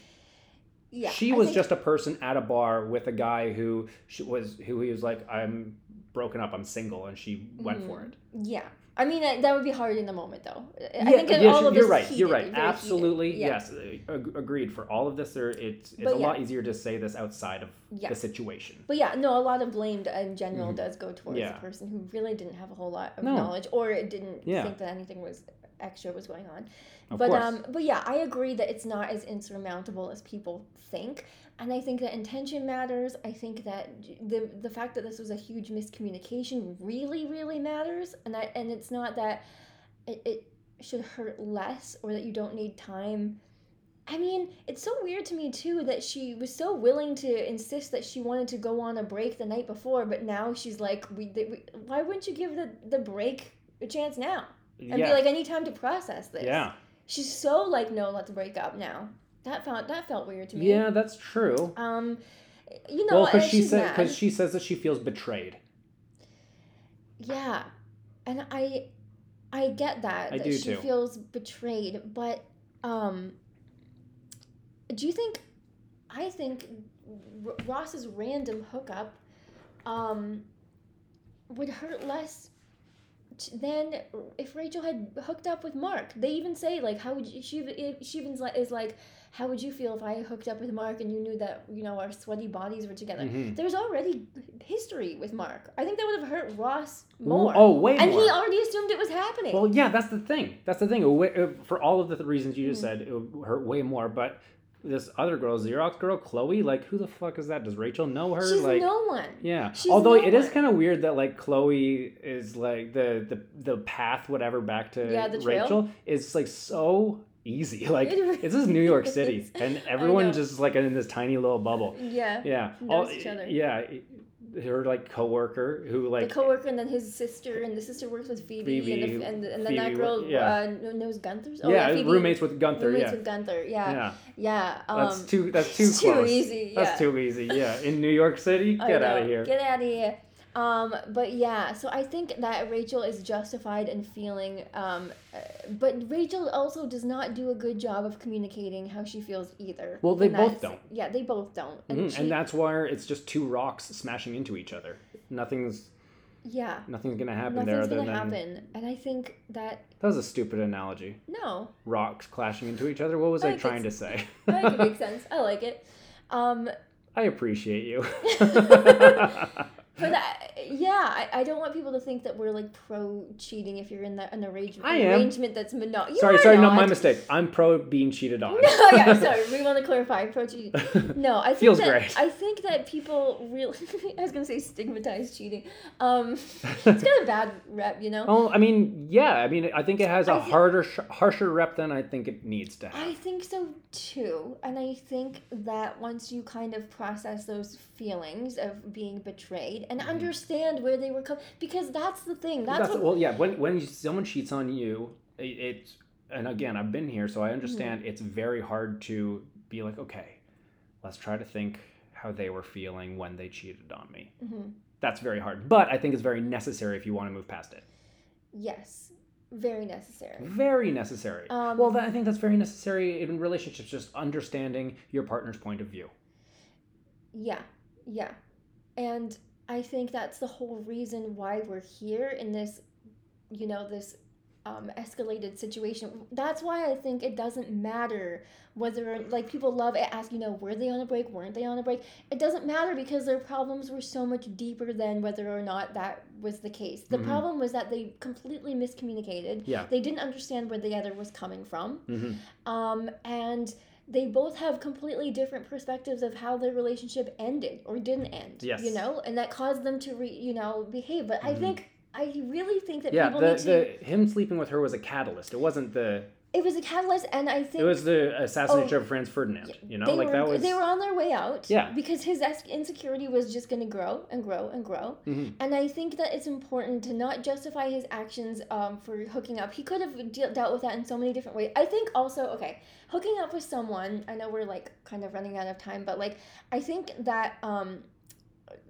B: Yeah,
A: she
B: I
A: was
B: think-
A: just a person at a bar with a guy who she was who he was like, "I'm broken up. I'm single," and she went for it.
B: Yeah, I mean that would be hard in the moment though. I think
A: yeah,
B: all of this you're
A: right.
B: is
A: You're right. Absolutely.
B: Yeah.
A: Yes. Ag- agreed. For all of this, there it's it's
B: But
A: a
B: yeah.
A: lot easier to say this outside of
B: Yeah.
A: the situation.
B: But yeah, no, a lot of blame in general
A: Mhm.
B: does go towards
A: Yeah.
B: the person who really didn't have a whole lot of
A: No.
B: knowledge or didn't
A: Yeah.
B: think that anything was extra was going on.
A: Of
B: but
A: course.
B: um but yeah, I agree that it's not as insurmountable as people think. And I think that intention matters. I think that the the fact that this was a huge miscommunication really, really matters. And I and it's not that it, it should hurt less or that you don't need time. I mean, it's so weird to me too that she was so willing to insist that she wanted to go on a break the night before, but now she's like, we, th- we why wouldn't you give the, the break a chance now? And
A: yeah.
B: be like, I need time to process this.
A: yeah.
B: She's so like, no, let's break up now. That felt that felt weird to me.
A: Yeah, that's true.
B: Um, you know,
A: well, because she said because she says that she feels betrayed.
B: Yeah, and I, I get that
A: I
B: that
A: do
B: she
A: too.
B: feels betrayed, but um, do you think? I think R- Ross's random hookup, um, would hurt less than if Rachel had hooked up with Mark. They even say like, how would you, she? She even is like, how would you feel if I hooked up with Mark and you knew that you know our sweaty bodies were together?
A: Mhm.
B: There's already history with Mark. I think that would have hurt Ross more.
A: Oh, way
B: and
A: more.
B: he already assumed it was happening.
A: Well, yeah, that's the thing. That's the thing. For all of the reasons you just said, it would hurt way more. But this other girl, Xerox girl, Chloe, like, who the fuck is that? Does Rachel know her?
B: She's
A: like,
B: no one.
A: yeah.
B: she's
A: Although
B: no
A: it is kind of weird that like Chloe is like the the the path whatever back to
B: Yeah.
A: Rachel is like so easy. Like
B: It
A: this is New York. City, and everyone just like in this tiny little bubble.
B: Yeah.
A: Yeah.
B: Other.
A: Yeah. Her like coworker who like
B: the coworker and then his sister and the sister works with Phoebe,
A: Phoebe,
B: and, the, and, and then that girl
A: yeah.
B: uh, kn- knows Gunther's.
A: yeah,
B: Phoebe
A: roommates with Gunther.
B: roommates
A: yeah.
B: with Gunther. Yeah, yeah.
A: Yeah.
B: um,
A: That's too. That's too close.
B: Too easy. Yeah.
A: That's too easy. Yeah. In New York City, get out of here.
B: Get out of here. Um, but yeah, so I think that Rachel is justified in feeling, um, uh, but Rachel also does not do a good job of communicating how she feels either.
A: Well, they both don't.
B: Yeah, they both don't. And,
A: Mhm,
B: she,
A: and that's why it's just two rocks smashing into each other. Nothing's
B: yeah,
A: nothing's gonna happen there
B: nothing's gonna
A: than
B: happen. And I think that
A: that was a stupid analogy.
B: no,
A: Rocks clashing into each other. What was I,
B: I think
A: trying to say?
B: that could make sense. I like it. Um,
A: I appreciate you.
B: but I, yeah, I, I don't want people to think that we're like pro cheating if you're in that an arrangement.
A: I am.
B: arrangement that's mono. You
A: sorry, sorry, not
B: not
A: my mistake. I'm pro being cheated on.
B: No, yeah, sorry. We want to clarify pro cheating. No, I think
A: Feels
B: that,
A: great.
B: I think that people really. I was gonna say stigmatize cheating. Um, it's got a bad rep, you know.
A: Oh, I mean, yeah. I mean, I think it has a
B: thi-
A: harder, sh- harsher rep than I think it needs to have.
B: I think so too, and I think that once you kind of process those feelings of being betrayed and understand where they were coming, because that's the thing. That's,
A: That's,
B: what.
A: well, yeah. When when someone cheats on you, it, it's and again, I've been here, so I understand.
B: Mm-hmm.
A: It's very hard to be like, okay, let's try to think how they were feeling when they cheated on me.
B: Mhm.
A: That's very hard, but I think it's very necessary if you want to move past it.
B: Yes, very necessary.
A: Very necessary.
B: Um,
A: well, that, I think that's very necessary in relationships. Just understanding your partner's point of view.
B: Yeah, yeah. And I think that's the whole reason why we're here in this, you know, this um, escalated situation. That's why I think it doesn't matter whether, like, people love it, ask, you know, were they on a break? Weren't they on a break? It doesn't matter because their problems were so much deeper than whether or not that was the case. The
A: Mhm.
B: problem was that they completely miscommunicated.
A: Yeah.
B: They didn't understand where the other was coming from
A: hmm
B: um, and they both have completely different perspectives of how their relationship ended or didn't end.
A: Yes.
B: you know, and that caused them to re, you know behave. But I
A: Mhm.
B: think I really think that
A: Yeah,
B: people
A: the,
B: need to.
A: the him sleeping with her was a catalyst. It wasn't the
B: it was a catalyst, and I think
A: It was the assassination of Franz Ferdinand. You know,
B: they
A: like
B: were
A: that was.
B: they were on their way out.
A: Yeah.
B: Because his insecurity was just going to grow and grow and grow.
A: Mhm.
B: And I think that it's important to not justify his actions um, for hooking up. He could have de- dealt with that in so many different ways. I think also, okay, hooking up with someone, I know we're like kind of running out of time, but like, I think that um,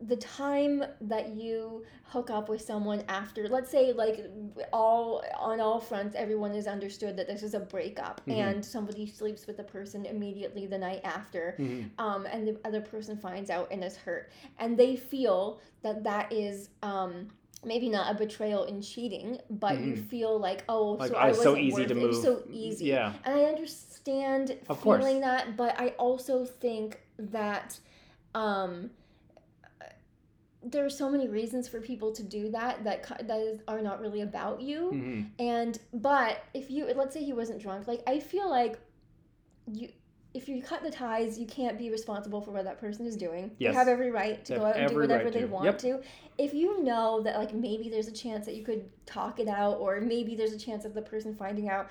B: the time that you hook up with someone after, let's say, like, all on all fronts, everyone is understood that this is a breakup
A: Mhm.
B: and somebody sleeps with the person immediately the night after
A: Mhm.
B: um, and the other person finds out and is hurt, and they feel that that is um, maybe not a betrayal in cheating, but you
A: Mhm.
B: feel like oh,
A: Like,
B: so
A: oh,
B: I wasn't
A: so easy to
B: it. It
A: move.
B: so easy.
A: Yeah.
B: and I understand
A: Of course.
B: feeling that, but I also think that um, there are so many reasons for people to do that that that is, are not really about you.
A: Mhm.
B: And but if you let's say he wasn't drunk, like I feel like you if you cut the ties, you can't be responsible for what that person is doing.
A: Yes.
B: They have every right to
A: They
B: go out and do whatever
A: right
B: they
A: to.
B: want
A: Yep.
B: to. If you know that like maybe there's a chance that you could talk it out or maybe there's a chance of the person finding out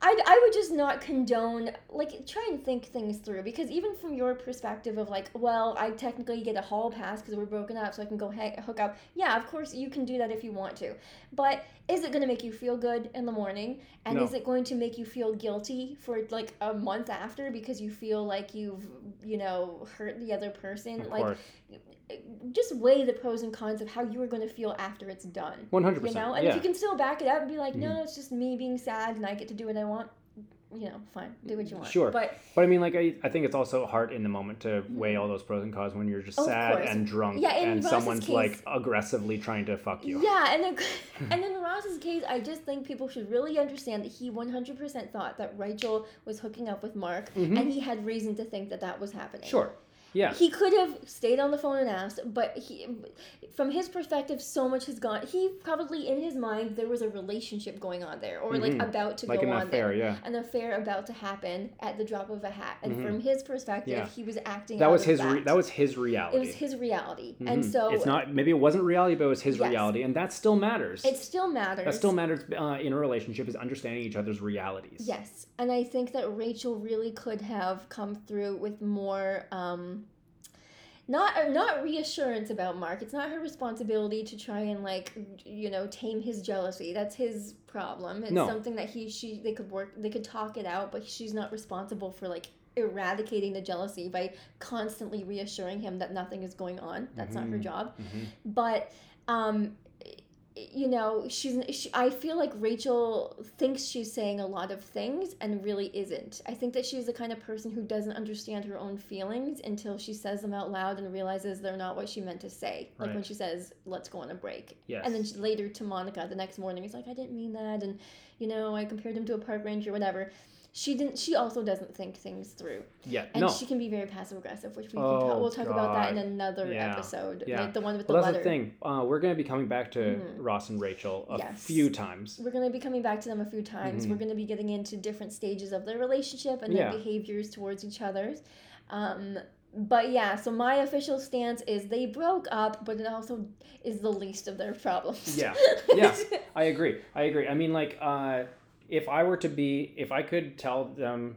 B: I, I would just not condone like try and think things through because even from your perspective of like well i technically get a hall pass because we're broken up so i can go ha- hook up yeah of course you can do that if you want to but is it going to make you feel good in the morning and
A: No.
B: is it going to make you feel guilty for like a month after because you feel like you've you know hurt the other person
A: Of
B: like
A: course.
B: Just weigh the pros and cons of how you are going to feel after it's done
A: One hundred percent.
B: you know and
A: Yeah.
B: if you can still back it up and be like no
A: Mhm.
B: it's just me being sad and i get to do what i want you know fine do what you want
A: Sure.
B: but
A: But I mean, like, I, I think it's also hard in the moment to weigh all those pros and cons when you're just
B: Mm-hmm.
A: Sad and drunk
B: Yeah,
A: and
B: Ross's
A: someone's
B: case-
A: like aggressively trying to fuck you.
B: yeah and then and in ross's case i just think people should really understand that he 100% thought that rachel was hooking up with mark
A: Mhm.
B: and he had reason to think that that was happening
A: Sure. Yeah.
B: He could have stayed on the phone and asked, but he, from his perspective, so much has gone. He probably, in his mind, there was a relationship going on there, or like
A: Mhm.
B: about to
A: Like
B: go
A: an
B: on
A: affair.
B: there,
A: Yeah.
B: an affair about to happen at the drop of a hat. And
A: Mhm.
B: from his perspective,
A: Yeah.
B: he was acting.
A: That
B: out
A: was his.
B: That.
A: Re- that was his reality.
B: it was his reality, and
A: Mhm.
B: so
A: it's not. Maybe it wasn't reality, but it was his
B: Yes.
A: reality, and that still matters.
B: It still matters.
A: that still matters uh, in a relationship is understanding each other's realities.
B: Yes, and I think that Rachel really could have come through with more, um, not uh, not reassurance about Mark. It's not her responsibility to try and like you know tame his jealousy. That's his problem. It's
A: No.
B: something that he she they could work they could talk it out, but she's not responsible for like eradicating the jealousy by constantly reassuring him that nothing is going on. That's not her
A: Mhm.
B: job
A: Mhm.
B: but um you know she's she, i feel like rachel thinks she's saying a lot of things and really isn't. I think that she's the kind of person who doesn't understand her own feelings until she says them out loud and realizes they're not what she meant to say. Like when she says let's go on a break.
A: Yes.
B: and then she, later to monica the next morning is like i didn't mean that. And you know i compared him to a park ranger or whatever she didn't she also doesn't think things through
A: yeah.
B: and
A: no.
B: she can be very passive aggressive which we can
A: Oh,
B: talk, we'll talk about that in another
A: Yeah.
B: episode
A: Yeah.
B: like the one with
A: well,
B: the
A: that's the thing. Uh, we're going to be coming back to
B: Mhm.
A: Ross and Rachel a
B: Yes.
A: few times.
B: we're going to be coming back to them a few times.
A: Mhm.
B: We're going to be getting into different stages of their relationship and
A: Yeah.
B: their behaviors towards each other's. Um, but yeah, so my official stance is they broke up, but it also is the least of their problems.
A: Yeah. Yeah. I agree. I agree. I mean, like, uh, if I were to be, if I could tell them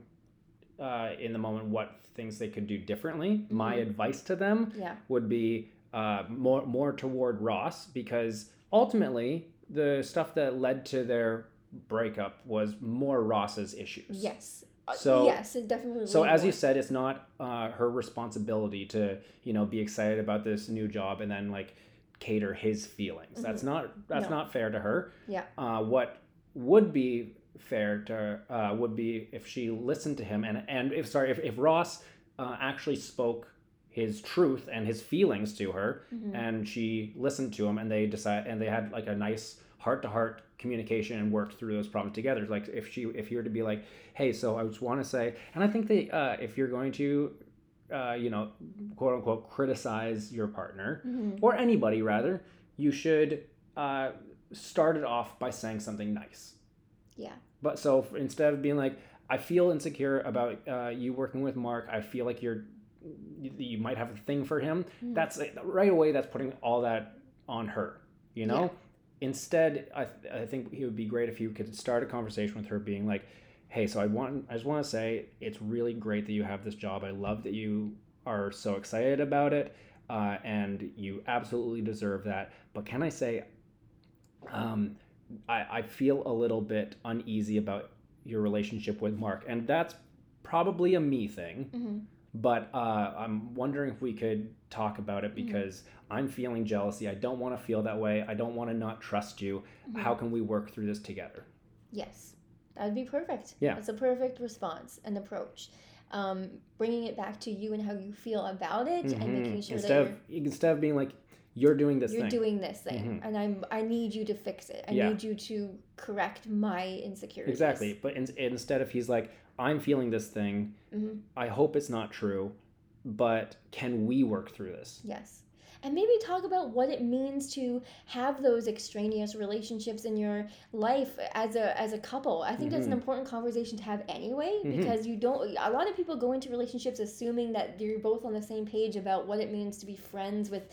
A: uh, in the moment what things they could do differently, my
B: Mhm.
A: advice to them
B: yeah.
A: would be uh, more more toward Ross because ultimately the stuff that led to their breakup was more Ross's issues.
B: Yes. Uh,
A: So-
B: yes, it definitely.
A: So as you said, it's not uh, her responsibility to you know be excited about this new job and then like cater his feelings. That's not that's
B: No.
A: not fair to her.
B: Yeah.
A: Uh, what would be fair to uh, would be if she listened to him and and if sorry if if Ross uh, actually spoke his truth and his feelings to her
B: Mhm.
A: and she listened to him and they decide and they had like a nice heart to heart communication and worked through those problems together like if she if you were to be like hey so i just want to say and i think that uh, if you're going to uh, you know quote unquote criticize your partner
B: Mhm.
A: or anybody rather you should uh, start it off by saying something nice
B: Yeah.
A: but so instead of being like i feel insecure about uh, you working with mark i feel like you're you, you might have a thing for him
B: Mhm.
A: that's right away that's putting all that on her you know instead, I, I think it would be great if you could start a conversation with her, being like, "Hey, so I want, I just want to say, it's really great that you have this job. I love that you are so excited about it, uh, and you absolutely deserve that. But can I say, um, I, I feel a little bit uneasy about your relationship with Mark, and that's probably a me thing."
B: hmm
A: but uh, I'm wondering if we could talk about it
B: Mhm.
A: because I'm feeling jealousy. I don't want to feel that way. I don't want to not trust you.
B: Mm-hmm.
A: How can we work through this together?
B: Yes, that would be perfect.
A: Yeah.
B: It's a perfect response and approach. Um, bringing it back to you and how you feel about it, and making sure
A: instead
B: that
A: of instead of being like you're doing this
B: you're, you're
A: thing.
B: doing this thing,
A: Mhm.
B: and I'm I need you to fix it. I
A: Yeah.
B: need you to correct my insecurities.
A: exactly. But in, instead of he's like I'm feeling this thing.
B: hmm
A: I hope it's not true, but can we work through this?
B: Yes. And maybe talk about what it means to have those extraneous relationships in your life as a as a couple. I think that's an
A: Mhm.
B: important conversation to have anyway
A: Mhm.
B: because you don't a lot of people go into relationships assuming that you're both on the same page about what it means to be friends with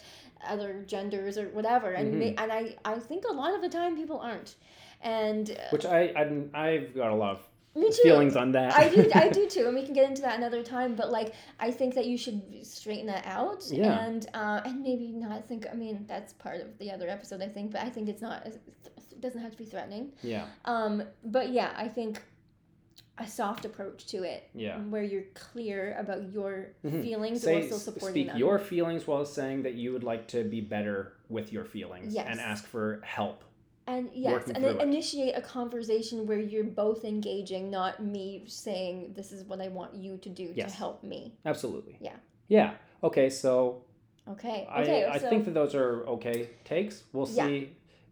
B: other genders or whatever. And
A: Mhm.
B: ma- and I I think a lot of the time people aren't. And uh,
A: Which I, I I've got a lot of
B: me too.
A: feelings on that.
B: I do, I do too, and we can get into that another time. But like, I think that you should straighten that out,
A: Yeah.
B: and uh, and maybe not think. I mean, that's part of the other episode, I think, but I think it's not. It doesn't have to be threatening.
A: yeah.
B: Um, but yeah, I think a soft approach to it,
A: Yeah.
B: where you're clear about your
A: Mhm.
B: feelings
A: Say,
B: while still supporting
A: speak
B: them.
A: your feelings while saying that you would like to be better with your feelings
B: Yes.
A: and ask for help.
B: and yes, and then
A: it.
B: initiate a conversation where you're both engaging, not me saying this is what I want you to do
A: Yes.
B: to help me.
A: Absolutely.
B: Yeah.
A: Yeah. Okay, so
B: Okay.
A: I,
B: Okay.
A: I
B: so
A: think that those are okay takes. We'll
B: Yeah.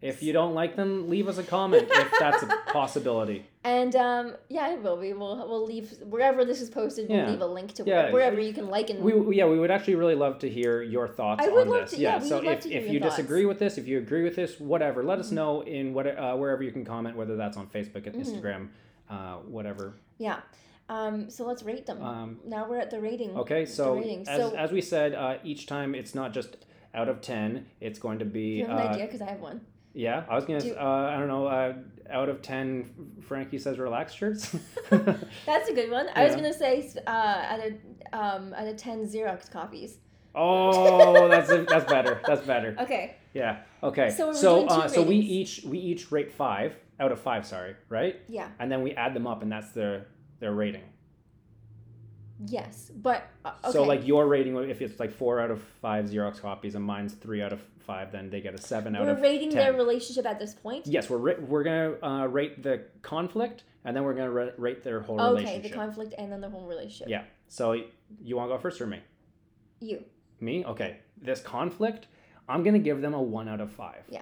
A: If you don't like them, leave us a comment if that's a possibility.
B: And um, yeah, it will be. We'll we'll leave wherever this is posted. We'll
A: Yeah.
B: leave a link to
A: Yeah,
B: wherever you can like and
A: We yeah, we would actually really love to hear your thoughts
B: I would
A: on
B: love
A: this.
B: to- yeah, we
A: so if, if you
B: thoughts.
A: disagree with this, if you agree with this, whatever, let us
B: Mhm.
A: know in what uh, wherever you can comment, whether that's on Facebook, at
B: Mhm.
A: Instagram, uh, whatever.
B: yeah. Um, so let's rate them.
A: Um,
B: now we're at the rating.
A: Okay, so as,
B: So-
A: as we said, uh, each time it's not just out of ten. It's going to
B: Do
A: be
B: you have an
A: uh,
B: idea? Because I have one.
A: Yeah. I was gonna.
B: Do-
A: uh, I don't know. Uh, out of ten, Frankie says relax shirts.
B: That's a good one. I was gonna say uh, out of um, out of ten Xerox copies.
A: oh, that's that's better. That's better.
B: Okay.
A: Yeah. Okay.
B: So we're
A: so uh, so we each we each rate five out of five. Sorry, right?
B: Yeah.
A: And then we add them up, and that's their their rating.
B: Yes, but uh, okay.
A: So like your rating, if it's like four out of five Xerox copies, and mine's three out of five, then they get a seven out
B: we're
A: of
B: rating
A: 10.
B: their relationship at this point.
A: Yes, we're ra- we're gonna uh, rate the conflict, and then we're gonna ra- rate their whole
B: Okay,
A: relationship.
B: Okay, the conflict and then the whole relationship.
A: Yeah. So you want to go first or me?
B: You.
A: Me? Okay. This conflict, I'm gonna give them a one out of five.
B: Yeah.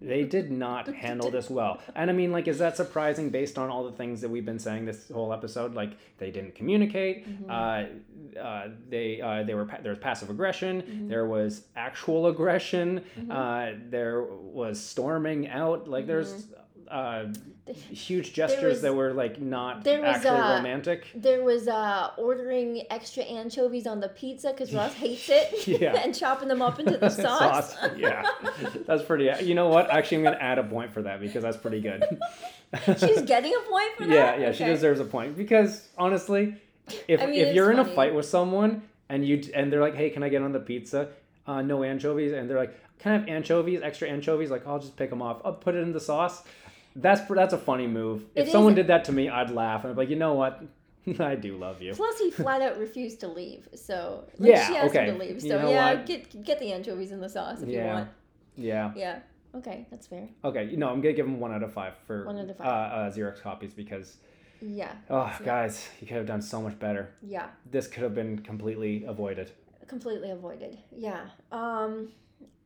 A: They did not handle this well, and I mean, like, is that surprising based on all the things that we've been saying this whole episode? Like, they didn't communicate.
B: Mhm.
A: Uh, uh, they uh, they were pa- there was passive aggression.
B: Mhm.
A: There was actual aggression.
B: Mhm.
A: Uh, there was storming out. Like, there's uh, huge gestures
B: was-
A: that were like not
B: there was,
A: actually
B: uh,
A: romantic.
B: There was uh, ordering extra anchovies on the pizza because Ross hates it.
A: Yeah.
B: and chopping them up into the sauce.
A: Yeah, that's pretty. You know what? Actually, I'm gonna add a point for that because that's pretty good.
B: She's getting a point for that.
A: yeah, yeah,
B: she
A: deserves a point because honestly, if
B: I mean,
A: if you're in a fight with someone and you and they're like, "Hey, can I get on the pizza? Uh, no anchovies," and they're like, "Can I have anchovies? Extra anchovies?" Like, I'll just pick them off. I'll put it in the sauce. That's that's a funny move. If
B: It
A: someone
B: is-
A: did that to me, I'd laugh and I'd be like, you know what? I do love you.
B: Plus, he flat out refused to leave. So like,
A: Yeah,
B: she asked
A: okay.
B: him to leave.
A: You
B: So
A: know
B: yeah,
A: what?
B: get get the anchovies in the sauce if you want.
A: Yeah.
B: Yeah. Okay, that's fair.
A: Okay. You know, I'm gonna give him one out of five for
B: One out of
A: Uh,
B: five.
A: uh, Xerox copies because
B: Yeah.
A: oh,
B: So-
A: guys, you could have done so much better.
B: Yeah.
A: This could have been completely avoided.
B: Completely avoided. Yeah. Um,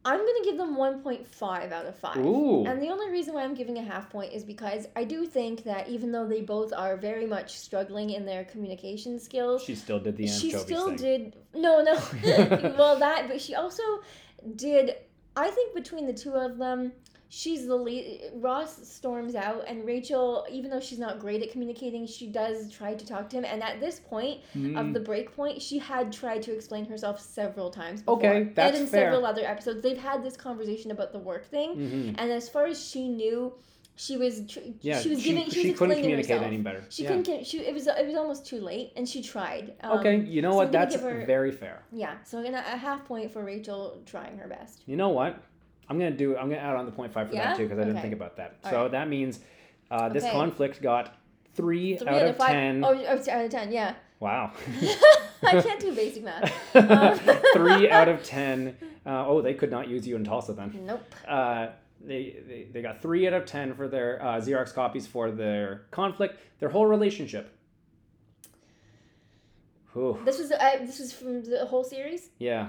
B: I'm gonna give them 1.5 out of five.
A: Ooh.
B: And the only reason why I'm giving a half point is because I do think that even though they both are very much struggling in their communication skills,
A: She still did the
B: answer.
A: she
B: still
A: thing.
B: did no no well that but she also did i think between the two of them she's the lead. Ross storms out, and Rachel, even though she's not great at communicating, she does try to talk to him. And at this point of
A: Mm,
B: the break point, she had tried to explain herself several times. Before.
A: Okay, that's
B: and in
A: fair.
B: several other episodes, they've had this conversation about the work thing.
A: mhm.
B: And as far as she knew, she was tr-
A: Yeah,
B: she was giving she,
A: she
B: was
A: couldn't communicate
B: herself.
A: any better.
B: She
A: yeah.
B: couldn't. She it was it was almost too late, and she tried. Um,
A: okay, you know
B: so
A: what? That's
B: her-
A: very fair.
B: Yeah, so I'm gonna a half point for Rachel trying her best.
A: You know what? I'm gonna do. I'm gonna add on the point five for
B: Yeah?
A: that too because I didn't think about that.
B: All
A: so
B: right.
A: that means uh, this
B: Okay.
A: conflict got three,
B: Three
A: out of
B: five.
A: ten.
B: Oh, oh, out of ten. Yeah.
A: Wow.
B: I can't do basic math. Um,
A: three out of ten. Uh, oh, they could not use you in Tulsa then.
B: Nope.
A: Uh, they, they they got three out of ten for their uh, Xerox copies for their conflict, their whole relationship. Whew.
B: This was uh, this was from the whole series.
A: Yeah,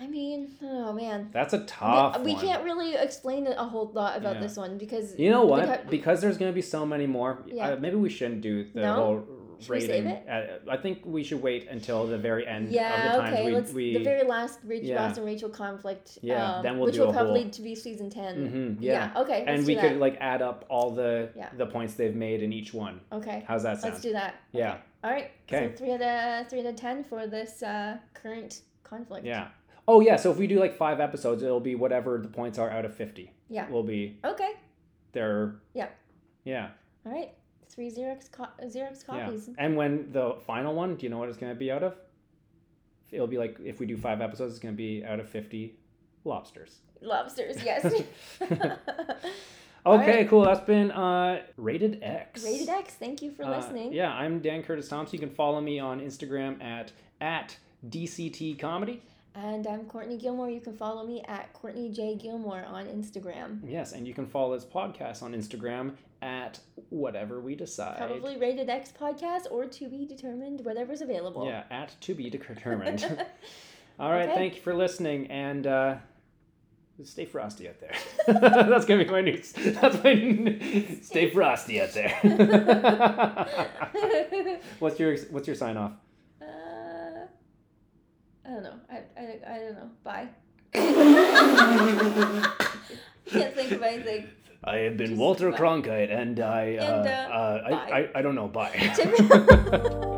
B: I mean, oh man.
A: that's a tough
B: we
A: one.
B: can't really explain a whole lot about
A: Yeah.
B: this one because
A: You know what?
B: beca-
A: Because there's going to be so many more.
B: Yeah.
A: Uh, maybe we shouldn't do the
B: No?
A: whole
B: Should we
A: rating.
B: save it?
A: Uh, I think we should wait until the very end
B: yeah,
A: of the
B: okay.
A: we,
B: let's
A: we
B: the very last Rachel,
A: Yeah.
B: Ross and Rachel conflict.
A: Yeah,
B: um,
A: then we'll
B: which
A: do
B: will probably
A: whole-
B: to be season 10
A: Mhm, yeah.
B: Okay.
A: and we
B: do
A: could
B: that.
A: like add up all the
B: Yeah.
A: the points they've made in each one.
B: Okay.
A: How's that sound?
B: Let's do that.
A: Yeah.
B: Okay. All right.
A: Okay.
B: So three out of three out of ten for this uh, current conflict.
A: Yeah. Oh yeah. So if we do like five episodes, it'll be whatever the points are out of fifty.
B: Yeah.
A: Will be
B: Okay.
A: There.
B: Yeah.
A: Yeah.
B: All right. Three Xerox co- Xerox
A: Yeah.
B: copies.
A: And when the final one, do you know what it's going to be out of? It'll be like if we do five episodes, it's going to be out of fifty lobsters.
B: Lobsters. Yes.
A: Okay,
B: right.
A: cool. That's been uh, Rated X.
B: Rated X. Thank you for
A: Uh,
B: listening.
A: yeah, I'm Dan Curtis Thompson. You can follow me on Instagram at at DCT Comedy.
B: And I'm Courtney Gilmore. You can follow me at Courtney J Gilmore on Instagram.
A: Yes, and you can follow this podcast on Instagram at whatever we decide.
B: Probably Rated X podcast or to be determined, whatever's available.
A: Yeah, at to be determined. All right,
B: Okay.
A: thank you for listening, and uh, stay frosty out there. that's gonna be my news. That's my n- stay frosty out there. what's your What's your sign off?
B: Uh, I don't know. I, I, I don't know. Bye. Can't think of anything.
A: I have been
B: Just
A: Walter
B: bye.
A: Cronkite, and I, uh,
B: And, uh,
A: uh, I. I, I don't know. Bye.
B: Tim-